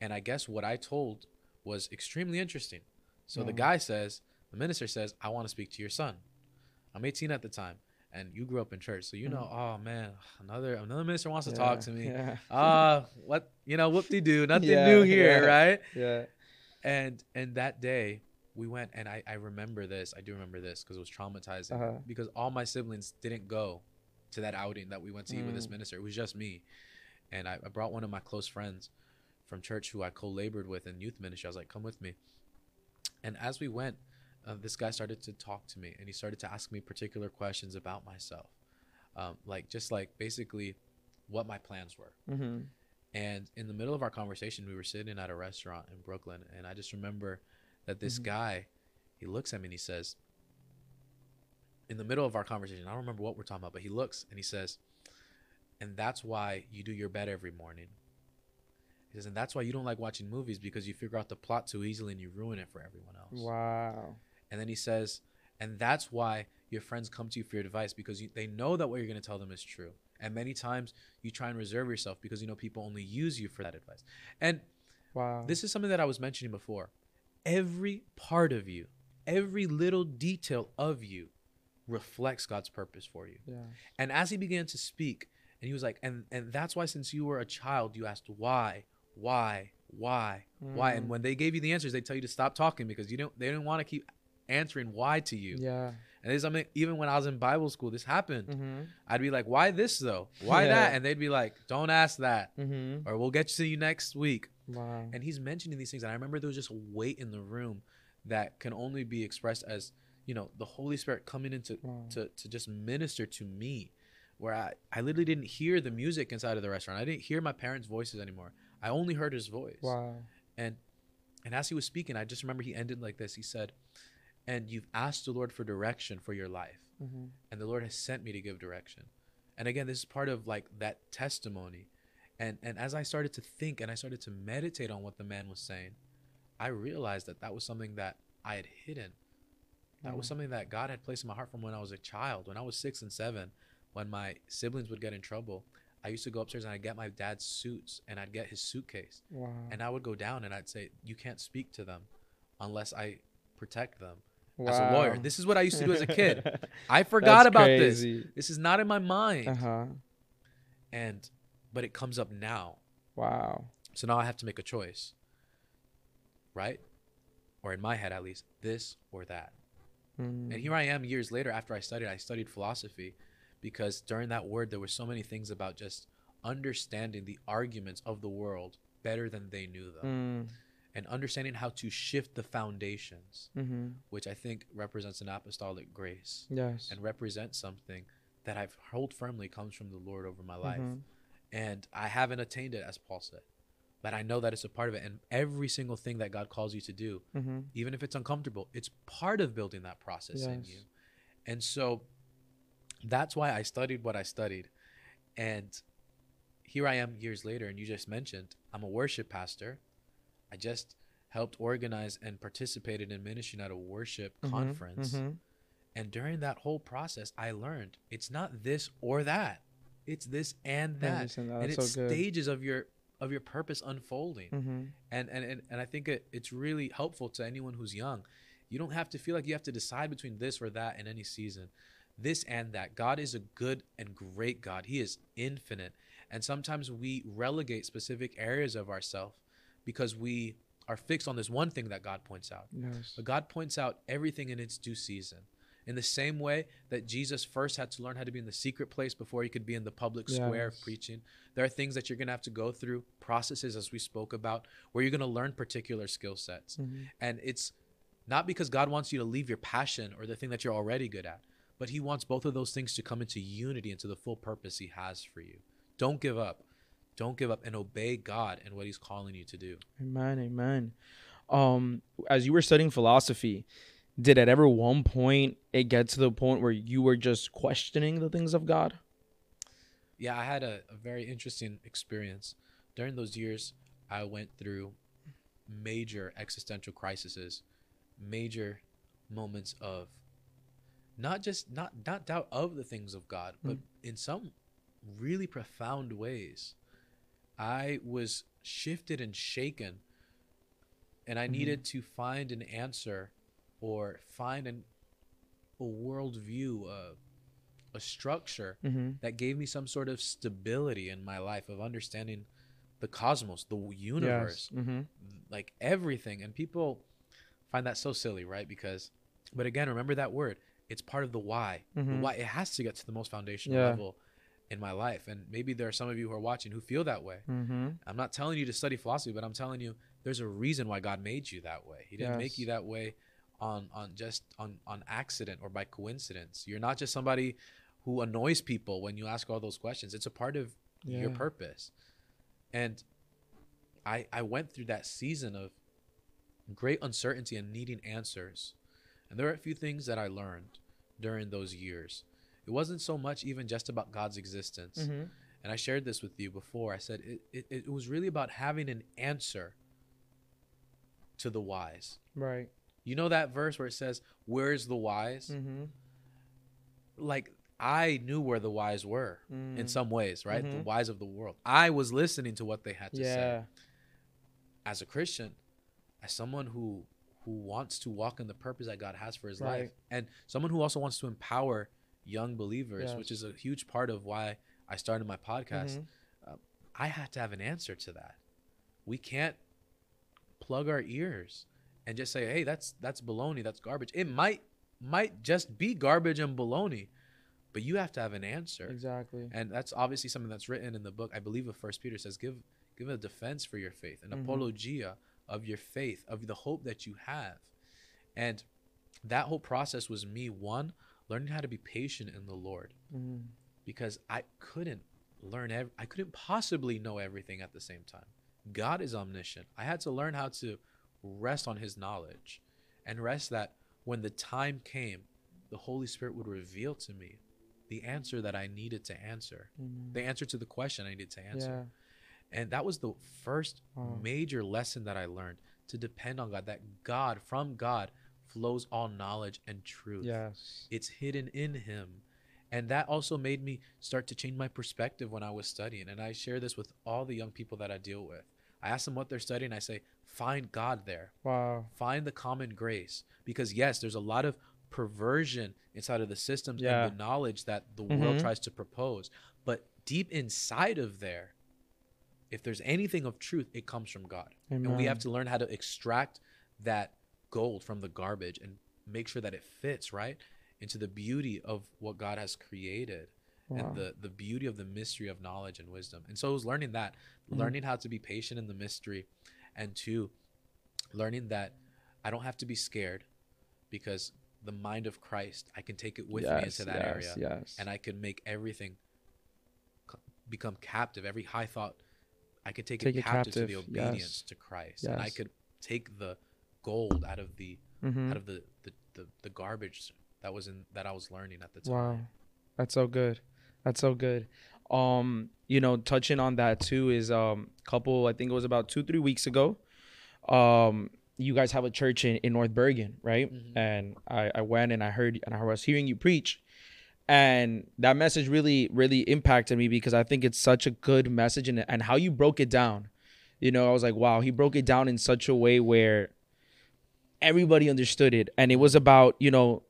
And I guess what I told was extremely interesting. So the guy says, the minister says, I want to speak to your son. I'm 18 at the time, and you grew up in church, so you know, oh man, another another minister wants to talk to me. Yeah. Ah, what you know, whoop de doo, nothing Yeah, new here, yeah. right? yeah. And and that day we went, and I I remember this. I do remember this because it was traumatizing Uh-huh. because all my siblings didn't go to that outing that we went to eat with this Mm. minister. It was just me, and I, I brought one of my close friends from church who I co-labored with in youth ministry. I was like, "Come with me." And as we went, uh, this guy started to talk to me, and he started to ask me particular questions about myself, um, like just like basically what my plans were. Mhm. And in the middle of our conversation, we were sitting at a restaurant in Brooklyn, and I just remember that this Mhm. guy, he looks at me and he says, in the middle of our conversation, I don't remember what we're talking about, but he looks and he says, and that's why you do your bed every morning. He says, and that's why you don't like watching movies because you figure out the plot too easily and you ruin it for everyone else. Wow. And then he says, and that's why your friends come to you for your advice because you, they know that what you're going to tell them is true. And many times you try and reserve yourself because you know people only use you for that advice. And Wow. this is something that I was mentioning before. Every part of you, every little detail of you reflects God's purpose for you. Yeah. And as he began to speak, and he was like, and and that's why since you were a child, you asked why, why, why, why. And Mm. when they gave you the answers, they tell you to stop talking because you don't they didn't want to keep answering why to you. Yeah. And this is something even when I was in Bible school, this happened. Mm-hmm. I'd be like, why this though? Why Yeah. that? And they'd be like, don't ask that. Mm-hmm. Or we'll get to you next week. Wow. And he's mentioning these things. And I remember there was just a weight in the room that can only be expressed as, you know, the Holy Spirit coming into Wow. to, to just minister to me. Where I, I literally didn't hear the music inside of the restaurant. I didn't hear my parents' voices anymore. I only heard his voice. Wow. And and as he was speaking, I just remember he ended like this. He said, And you've asked the Lord for direction for your life Mm-hmm. and the Lord has sent me to give direction. And again, this is part of like that testimony. And and as I started to think and I started to meditate on what the man was saying, I realized that that was something that I had hidden. That was Mm. something that God had placed in my heart from when I was a child. When I was six and seven, when my siblings would get in trouble, I used to go upstairs and I'd get my dad's suits and I'd get his suitcase. Wow. And I would go down and I'd say, You can't speak to them unless I protect them wow. as a lawyer. This is what I used to do as a kid. I forgot about this. This is not in my mind. Uh huh. And but it comes up now. Wow. So now I have to make a choice. Right? Or in my head at least, this or that. Mm. And here I am years later after I studied, I studied philosophy because during that word there were so many things about just understanding the arguments of the world better than they knew them Mm. and understanding how to shift the foundations, Mm-hmm. which I think represents an apostolic grace Yes. and represents something that I've held firmly comes from the Lord over my life. Mhm. And I haven't attained it as Paul said. But I know that it's a part of it and every single thing that God calls you to do Mm-hmm. even if it's uncomfortable it's part of building that process in you and so that's why i studied what i studied and here i am years later and you just mentioned i'm a worship pastor i just helped organize and participated in ministry at a worship Mm-hmm. conference and during that whole process i learned it's not this or that it's this and that and That's it's so stages of your of your purpose unfolding Mm-hmm. and and and, and I think it, it's really helpful to anyone who's young. You don't have to feel like you have to decide between this or that in any season. This and that. God is a good and great God. He is infinite. And sometimes we relegate specific areas of ourselves because we are fixed on this one thing that God points out. Yes. But God points out everything in its due season. In the same way that Jesus first had to learn how to be in the secret place before he could be in the public square of preaching, there are things that you're going to have to go through, processes as we spoke about, where you're going to learn particular skill sets. Mm-hmm. And it's not because God wants you to leave your passion or the thing that you're already good at, but he wants both of those things to come into unity into the full purpose he has for you. Don't give up. Don't give up and obey God and what he's calling you to do. Amen. Amen. Um, as you were studying philosophy, did at ever one point it get to the point where you were just questioning the things of God? Yeah, I had a, a very interesting experience. During those years, I went through major existential crises, major moments of not just not not doubt of the things of God, but in some really profound ways. I was shifted and shaken and I Mhm. needed to find an answer or find an a worldview, a, a structure Mm-hmm. that gave me some sort of stability in my life of understanding the cosmos, the universe, Yes. Mm-hmm. like everything. And people find that so silly, right? Because, but again, remember that word. It's part of the why. The Mhm. why it has to get to the most foundational Yeah. level in my life. And maybe there are some of you who are watching who feel that way. Mm-hmm. I'm not telling you to study philosophy, but I'm telling you there's a reason why God made you that way. He didn't make you that way on on just on on accident or by coincidence. You're not just somebody who annoys people when you ask all those questions. It's a part of your purpose. And I I went through that season of great uncertainty and needing answers. And there are a few things that I learned during those years. It wasn't so much even just about God's existence Mm-hmm. and I shared this with you before. I said it, it, it was really about having an answer to the wise. Right. You know that verse where it says, Where's the wise? Mm-hmm. Like, I knew where the wise were in Mm. some ways, right? The Mhm. wise of the world. I was listening to what they had to say. As a Christian, as someone who who wants to walk in the purpose that God has for his Right. life, and someone who also wants to empower young believers, which is a huge part of why I started my podcast. Mhm. I had to have an answer to that. We can't plug our ears and just say, "Hey, that's that's baloney, that's garbage." It might might just be garbage and baloney, but you have to have an answer. Exactly. And that's obviously something that's written in the book. I believe of First Peter says, "Give give a defense for your faith, an Mhm. apologia of your faith, of the hope that you have." And that whole process was me one learning how to be patient in the Lord Mm-hmm. because I couldn't learn ev- I couldn't possibly know everything at the same time. God is omniscient. I had to learn how to rest on his knowledge and rest that when the time came, the Holy Spirit would reveal to me the answer that I needed to answer, Mm-hmm. the answer to the question I needed to answer. Yeah. And that was the first Wow. major lesson that I learned to depend on God, that God, from God, flows all knowledge and truth. Yes. It's hidden in Him. And that also made me start to change my perspective when I was studying. And I share this with all the young people that I deal with. I ask them what they're studying. I say, find God there. Wow. Find the common grace. Because, yes, there's a lot of perversion inside of the systems Yeah. and the knowledge that the world Mhm. tries to propose. But deep inside of there, if there's anything of truth, it comes from God. And we have to learn how to extract that gold from the garbage and make sure that it fits, right? Into the beauty of what God has created Wow. and the the beauty of the mystery of knowledge and wisdom. And so it was learning that, Mhm. learning how to be patient in the mystery, and two, learning that I don't have to be scared because the mind of Christ, I can take it with me into that area, Yes. and I can make everything become captive. Every high thought, I could take, Take it it captive, to the obedience yes. to Christ, and I could take the gold out of the Mhm. out of the, the the the garbage that was in that I was learning at the time. Wow. That's so good. That's so good. Um, you know, touching on that too is um a couple I think it was about 2 3 weeks ago. Um you guys have a church in, in North Bergen, right? Mhm. And I, I went and I heard and I was hearing you preach. And that message really, really impacted me because I think it's such a good message and, and how you broke it down. You know, I was like, wow, he broke it down in such a way where everybody understood it. And it was about, you know,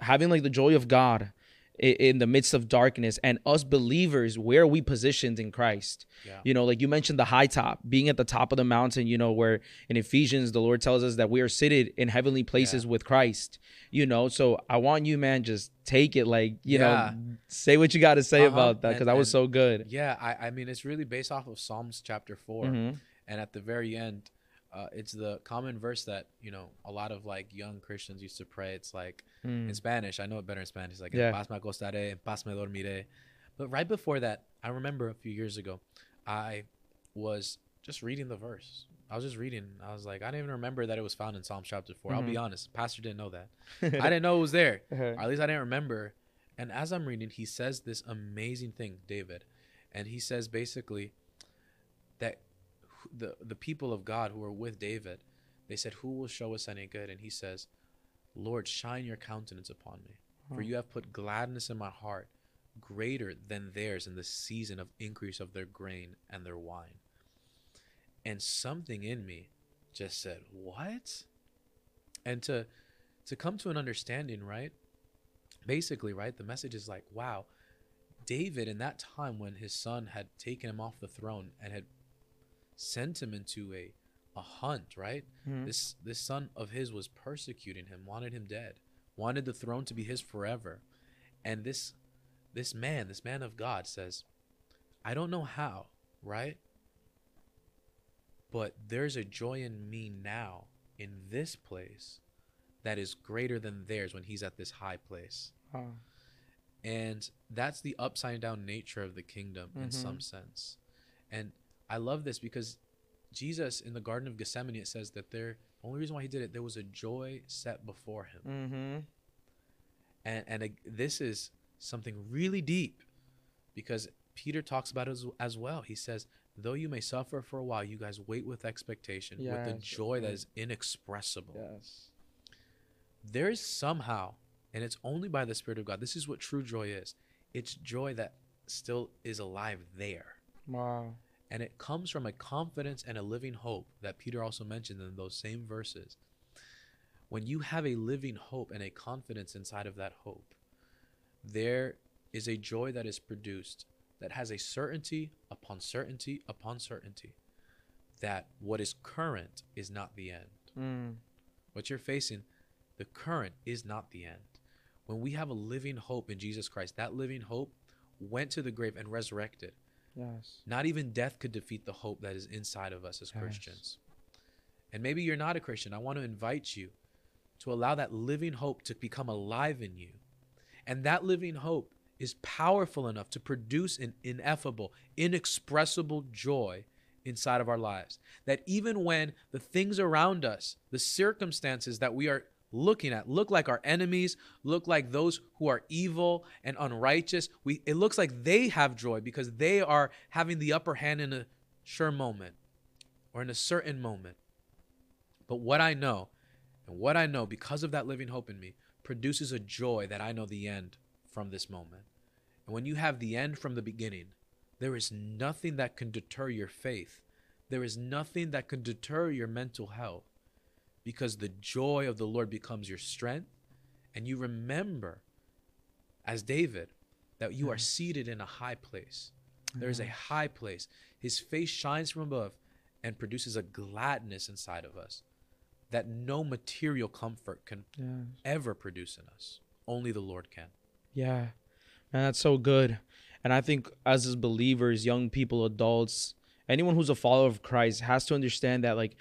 having like the joy of God in the midst of darkness and us believers where are we positioned in christ Yeah. you know like you mentioned the high top being at the top of the mountain you know where in ephesians the lord tells us that we are seated in heavenly places with christ you know so i want you man just take it like you Yeah. know say what you got to say Uh-huh. about that because that was so good Yeah, I, I mean it's really based off of Psalms chapter 4 Mhm. and at the very end, uh, it's the common verse that you know a lot of like young Christians used to pray. It's like Mm. in Spanish. I know it better in Spanish. It's like Yeah. en paz me acostaré, en paz me dormiré. But right before that, I remember a few years ago, I was just reading the verse. I was just reading. I was like, I didn't even remember that it was found in Psalms chapter 4 I'll be honest, Pastor didn't know that. I didn't know it was there. Uh-huh. Or at least I didn't remember. And as I'm reading, he says this amazing thing, David, and he says basically that the the people of God who were with David, they said, "Who will show us any good?" And he says, "Lord, shine your countenance upon me, for hmm. you have put gladness in my heart, greater than theirs in the season of increase of their grain and their wine." And something in me just said, "What?" And to to come to an understanding, right? basically right the message is like wow david in that time when his son had taken him off the throne and had sent him into a a hunt right Mhm. this this son of his was persecuting him wanted him dead wanted the throne to be his forever and this this man this man of god says i don't know how right but there's a joy in me now in this place that is greater than theirs when he's at this high place Wow. and that's the upside down nature of the kingdom in Mhm. some sense and i love this because jesus in the garden of gethsemane it says that there only reason why he did it there was a joy set before him Mm-hmm. and and uh, this is something really deep because peter talks about it as, as well he says though you may suffer for a while you guys wait with expectation with a joy that is inexpressible Yes. there is somehow, and it's only by the Spirit of God, this is what true joy is. It's joy that still is alive there. Wow. And it comes from a confidence and a living hope that Peter also mentioned in those same verses. When you have a living hope and a confidence inside of that hope, there is a joy that is produced that has a certainty upon certainty upon certainty that what is current is not the end Mm. what you're facing, the current is not the end. When we have a living hope in Jesus Christ, that living hope went to the grave and resurrected. Yes. Not even death could defeat the hope that is inside of us as Yes. Christians. And maybe you're not a Christian. I want to invite you to allow that living hope to become alive in you. And that living hope is powerful enough to produce an ineffable, inexpressible joy inside of our lives. That even when the things around us, the circumstances that we are looking at look like our enemies, look like those who are evil and unrighteous, we it looks like they have joy because they are having the upper hand in a sure moment or in a certain moment. But what I know, and what I know because of that living hope in me, produces a joy that I know the end from this moment. And when you have the end from the beginning, there is nothing that can deter your faith. There is nothing that can deter your mental health because the joy of the Lord becomes your strength. And you remember, as David, that you are mm. seated in a high place. There is a mm-hmm. high place. His face shines from above and produces a gladness inside of us that no material comfort can Yeah. ever produce in us. Only the Lord can. Yeah. Man, that's so good. And I think as as believers, young people, adults, anyone who's a follower of Christ has to understand that like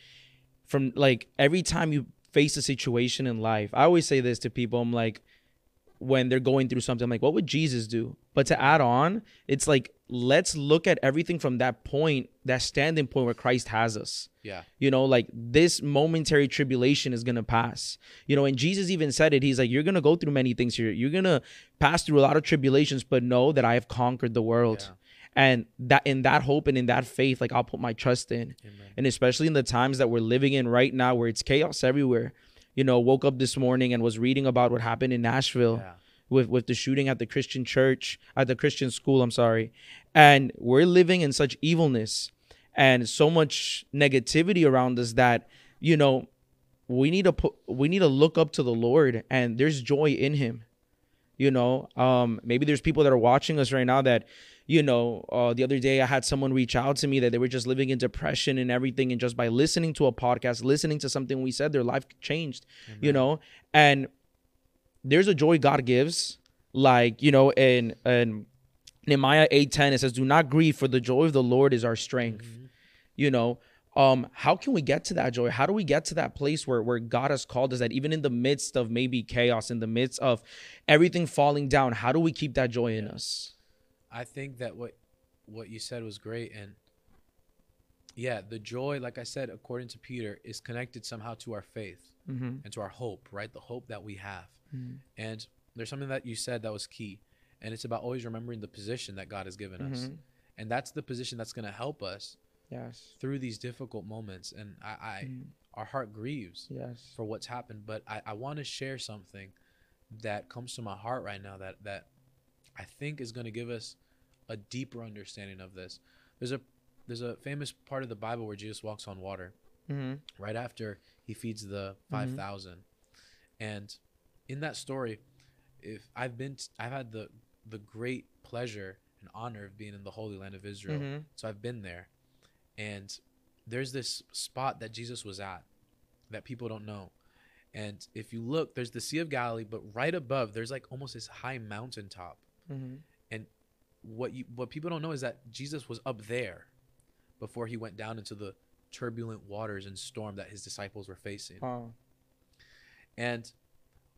from like every time you face a situation in life, I always say this to people, I'm like when they're going through something, I'm like, what would Jesus do? But to add on, it's like let's look at everything from that point, that standing point where Christ has us. Yeah. You know, like this momentary tribulation is gonna pass. You know, and Jesus even said it. He's like, You're gonna go through many things here. You're gonna pass through a lot of tribulations, but know that I have conquered the world. Yeah. And that in that hope and in that faith, like I'll put my trust in. Amen. And especially in the times that we're living in right now where it's chaos everywhere. You know, woke up this morning and was reading about what happened in Nashville Yeah. with with the shooting at the Christian church, at the Christian school, I'm sorry. And we're living in such evilness and so much negativity around us that, you know, we need to put we need to look up to the Lord and there's joy in him. You know, um maybe there's people that are watching us right now that you know, uh, the other day I had someone reach out to me that they were just living in depression and everything, and just by listening to a podcast, listening to something we said, their life changed. You know, and there's a joy God gives, like you know, in in Nehemiah eight ten it says, "Do not grieve, for the joy of the Lord is our strength." You know, um, how can we get to that joy? How do we get to that place where where God has called us? That even in the midst of maybe chaos, in the midst of everything falling down, how do we keep that joy in us? I think that what what you said was great and yeah, the joy, like I said, according to Peter, is connected somehow to our faith Mm-hmm. and to our hope, right? The hope that we have. Mhm. And there's something that you said that was key, and it's about always remembering the position that God has given us. Mhm. And that's the position that's going to help us Yes. through these difficult moments. And I, I Mhm. our heart grieves Yes. for what's happened, but I, I want to share something that comes to my heart right now that that I think is going to give us a deeper understanding of this. There's a there's a famous part of the Bible where Jesus walks on water Mm-hmm. right after he feeds the 5000 and in that story if i've been t- i've had the the great pleasure and honor of being in the holy land of israel Mhm. so i've been there and there's this spot that jesus was at that people don't know and if you look there's the sea of galilee but right above there's like almost this high mountaintop Mm-hmm. What you what people don't know is that jesus was up there before he went down into the turbulent waters and storm that his disciples were facing Wow. And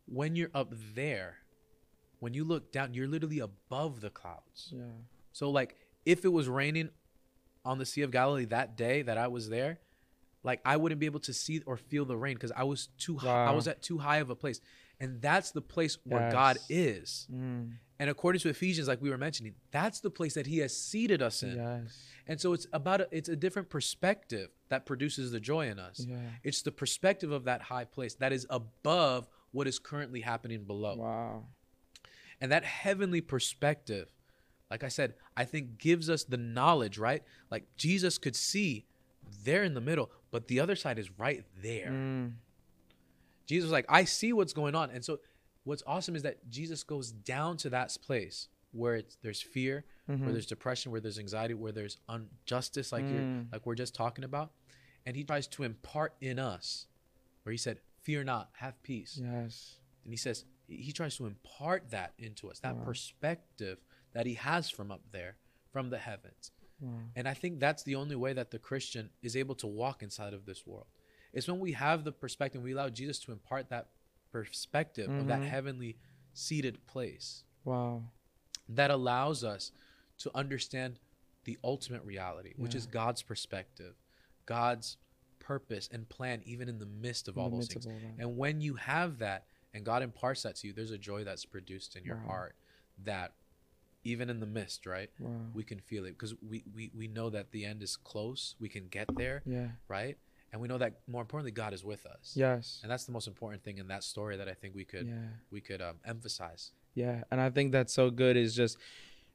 when you're up there, when you look down, you're literally above the clouds. Yeah. So like if it was raining on the Sea of Galilee that day that I was there, like I wouldn't be able to see or feel the rain because I was too high, I was at too high of a place. And that's the place where God is. Mm. And according to Ephesians, like we were mentioning, that's the place that He has seated us in. Yes. And so it's about a, it's a different perspective that produces the joy in us. Yeah. It's the perspective of that high place that is above what is currently happening below. Wow. And that heavenly perspective, like I said, I think gives us the knowledge, right? Like Jesus could see there in the middle, but the other side is right there. Mm. Jesus was like, I see what's going on. And so what's awesome is that Jesus goes down to that place where it's there's fear, Mhm. where there's depression, where there's anxiety, where there's injustice, like you're Mm. like we're just talking about. And he tries to impart in us, where he said, Fear not, have peace. Yes. And he says he tries to impart that into us, that Wow. perspective that he has from up there, from the heavens. Wow. And I think that's the only way that the Christian is able to walk inside of this world. It's when we have the perspective, we allow Jesus to impart that perspective of that Mhm. heavenly seated place Wow. that allows us to understand the ultimate reality, which is God's perspective, God's purpose and plan, even in the midst of In all those things. all. And when you have that and God imparts that to you, there's a joy that's produced in your Wow. heart that even in the midst, right? Wow. We can feel it because we, we, we know that the end is close. We can get there, Yeah. right? And we know that more importantly god is with us Yes. and that's the most important thing in that story that i think we could Yeah. we could um, emphasize Yeah, and I think that's so good is just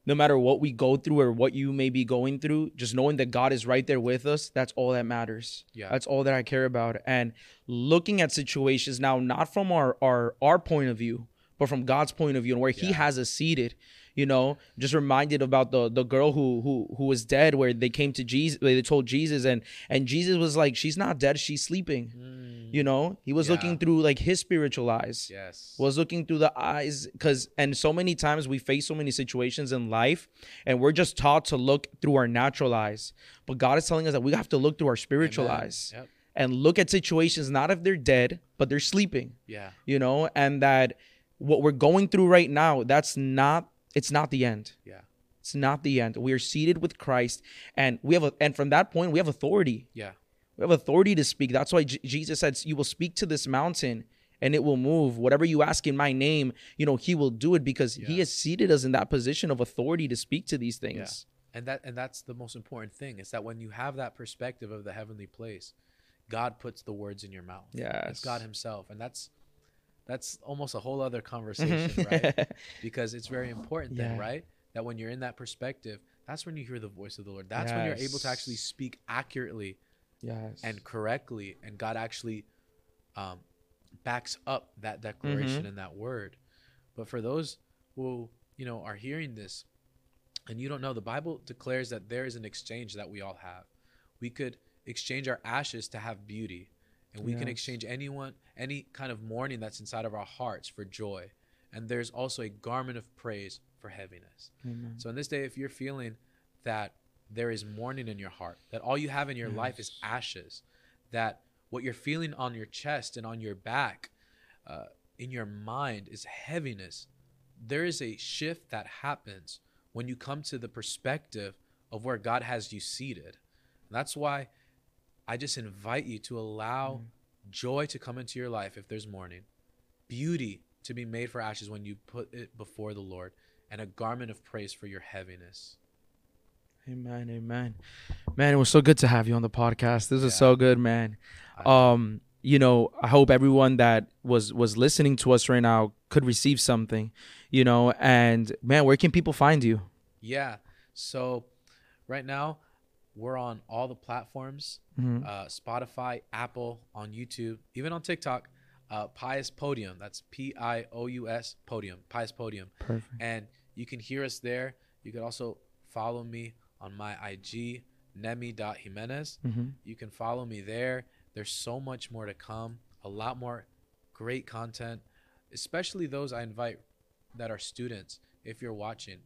no matter what we go through or what you may be going through, just knowing that God is right there with us, that's all that matters. Yeah. That's all that I care about. And looking at situations now not from our our our point of view, but from God's point of view and where he has us seated. You know, just reminded about the the girl who who who was dead where they came to Jesus, they told Jesus and and Jesus was like she's not dead, she's sleeping. Mm. You know, he was Yeah. looking through like his spiritual eyes yes was looking through the eyes because and so many times we face so many situations in life and we're just taught to look through our natural eyes but god is telling us that we have to look through our spiritual Amen. eyes Yep. and look at situations not if they're dead but they're sleeping yeah you know and that what we're going through right now that's not it's not the end yeah it's not the end we are seated with christ and we have a and from that point we have authority yeah we have authority to speak. That's why J- Jesus said, "You will speak to this mountain, and it will move. Whatever you ask in my name, you know, He will do it because He has seated us in that position of authority to speak to these things." and that and that's the most important thing is that when you have that perspective of the heavenly place god puts the words in your mouth Yes. it's god himself and that's that's almost a whole other conversation right? Because it's very important then Yeah. right? That when you're in that perspective that's when you hear the voice of the lord. That's when you're able to actually speak accurately yes. and correctly and god actually um, backs up that declaration and that word. But for those who you know are hearing this and you don't know the bible declares that there is an exchange that we all have. We could exchange our ashes to have beauty and we can exchange anyone any kind of mourning that's inside of our hearts for joy and there's also a garment of praise for heaviness Amen. so in this day, if you're feeling that there is mourning in your heart, that all you have in your life is ashes, that what you're feeling on your chest and on your back, uh, in your mind is heaviness, there is a shift that happens when you come to the perspective of where God has you seated. And that's why I just invite you to allow joy to come into your life if there's mourning, beauty to be made for ashes when you put it before the Lord, and a garment of praise for your heaviness. Amen. Amen. Man, it was so good to have you on the podcast. This was Yeah. so good, man. Um, you know, I hope everyone that was was listening to us right now could receive something, you know, and man, where can people find you? Yeah. So right now, we're on all the platforms Mhm. uh, Spotify, Apple, on YouTube, even on TikTok. Uh, Pious Podium. That's P I O U S Podium. Pious Podium. Perfect. And you can hear us there. You can also follow me on my IG, nemi.jimenez. hmm You can follow me there. There's so much more to come, a lot more great content, especially those I invite that are students. If you're watching,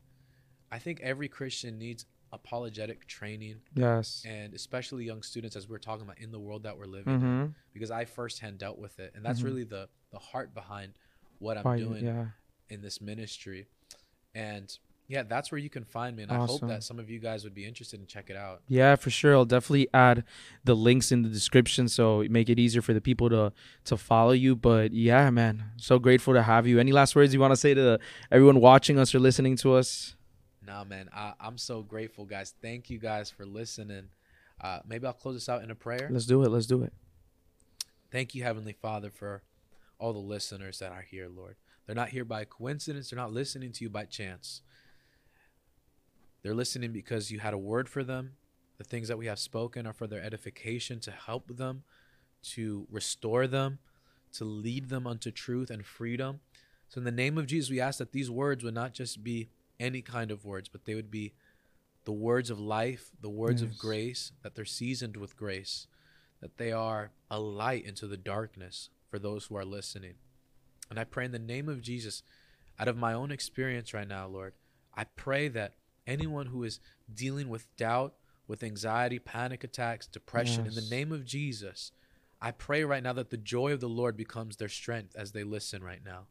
I think every Christian needs apologetic training, Yes. and especially young students, as we're talking about in the world that we're living Mm-hmm. because I firsthand dealt with it. And that's Mhm. really the, the heart behind what I'm you- doing yeah. in this ministry. And yeah, that's where you can find me. And I hope that some of you guys would be interested and check it out. Yeah, for sure. I'll definitely add the links in the description so make it easier for the people to to follow you. But yeah, man, so grateful to have you. Any last words you want to say to everyone watching us or listening to us? Nah, man, I, I'm so grateful, guys. Thank you guys for listening. Uh, maybe I'll close this out in a prayer. Let's do it. Let's do it. Thank you, Heavenly Father, for all the listeners that are here, Lord. They're not here by coincidence. They're not listening to you by chance. They're listening because you had a word for them. The things that we have spoken are for their edification, to help them, to restore them, to lead them unto truth and freedom. So, in the name of Jesus, we ask that these words would not just be any kind of words, but they would be the words of life, the words of grace, that they're seasoned with grace, that they are a light into the darkness for those who are listening. And I pray in the name of Jesus, out of my own experience right now, Lord, I pray that anyone who is dealing with doubt, with anxiety, panic attacks, depression, in the name of Jesus, I pray right now that the joy of the Lord becomes their strength as they listen right now.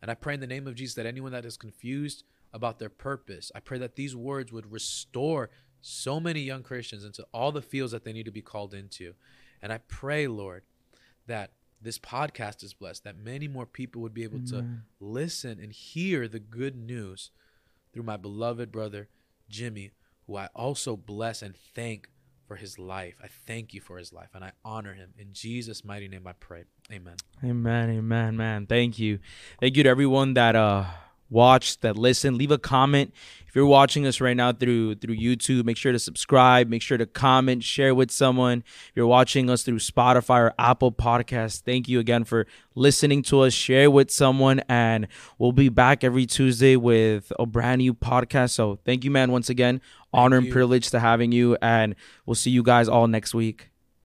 And I pray in the name of Jesus that anyone that is confused about their purpose, I pray that these words would restore so many young Christians into all the fields that they need to be called into. And I pray, Lord, that this podcast is blessed, that many more people would be able to listen and hear the good news through my beloved brother, Jimmy, who I also bless and thank for his life. I thank you for his life and I honor him. In Jesus' mighty name I pray. Amen. Amen. Amen, man. Thank you. Thank you to everyone that uh watched, that listened. Leave a comment. If you're watching us right now through through YouTube, make sure to subscribe, make sure to comment, share with someone. If you're watching us through Spotify or Apple Podcasts, thank you again for listening to us. Share with someone and we'll be back every Tuesday with a brand new podcast. So, thank you man once again. Honor and privilege to having you and we'll see you guys all next week.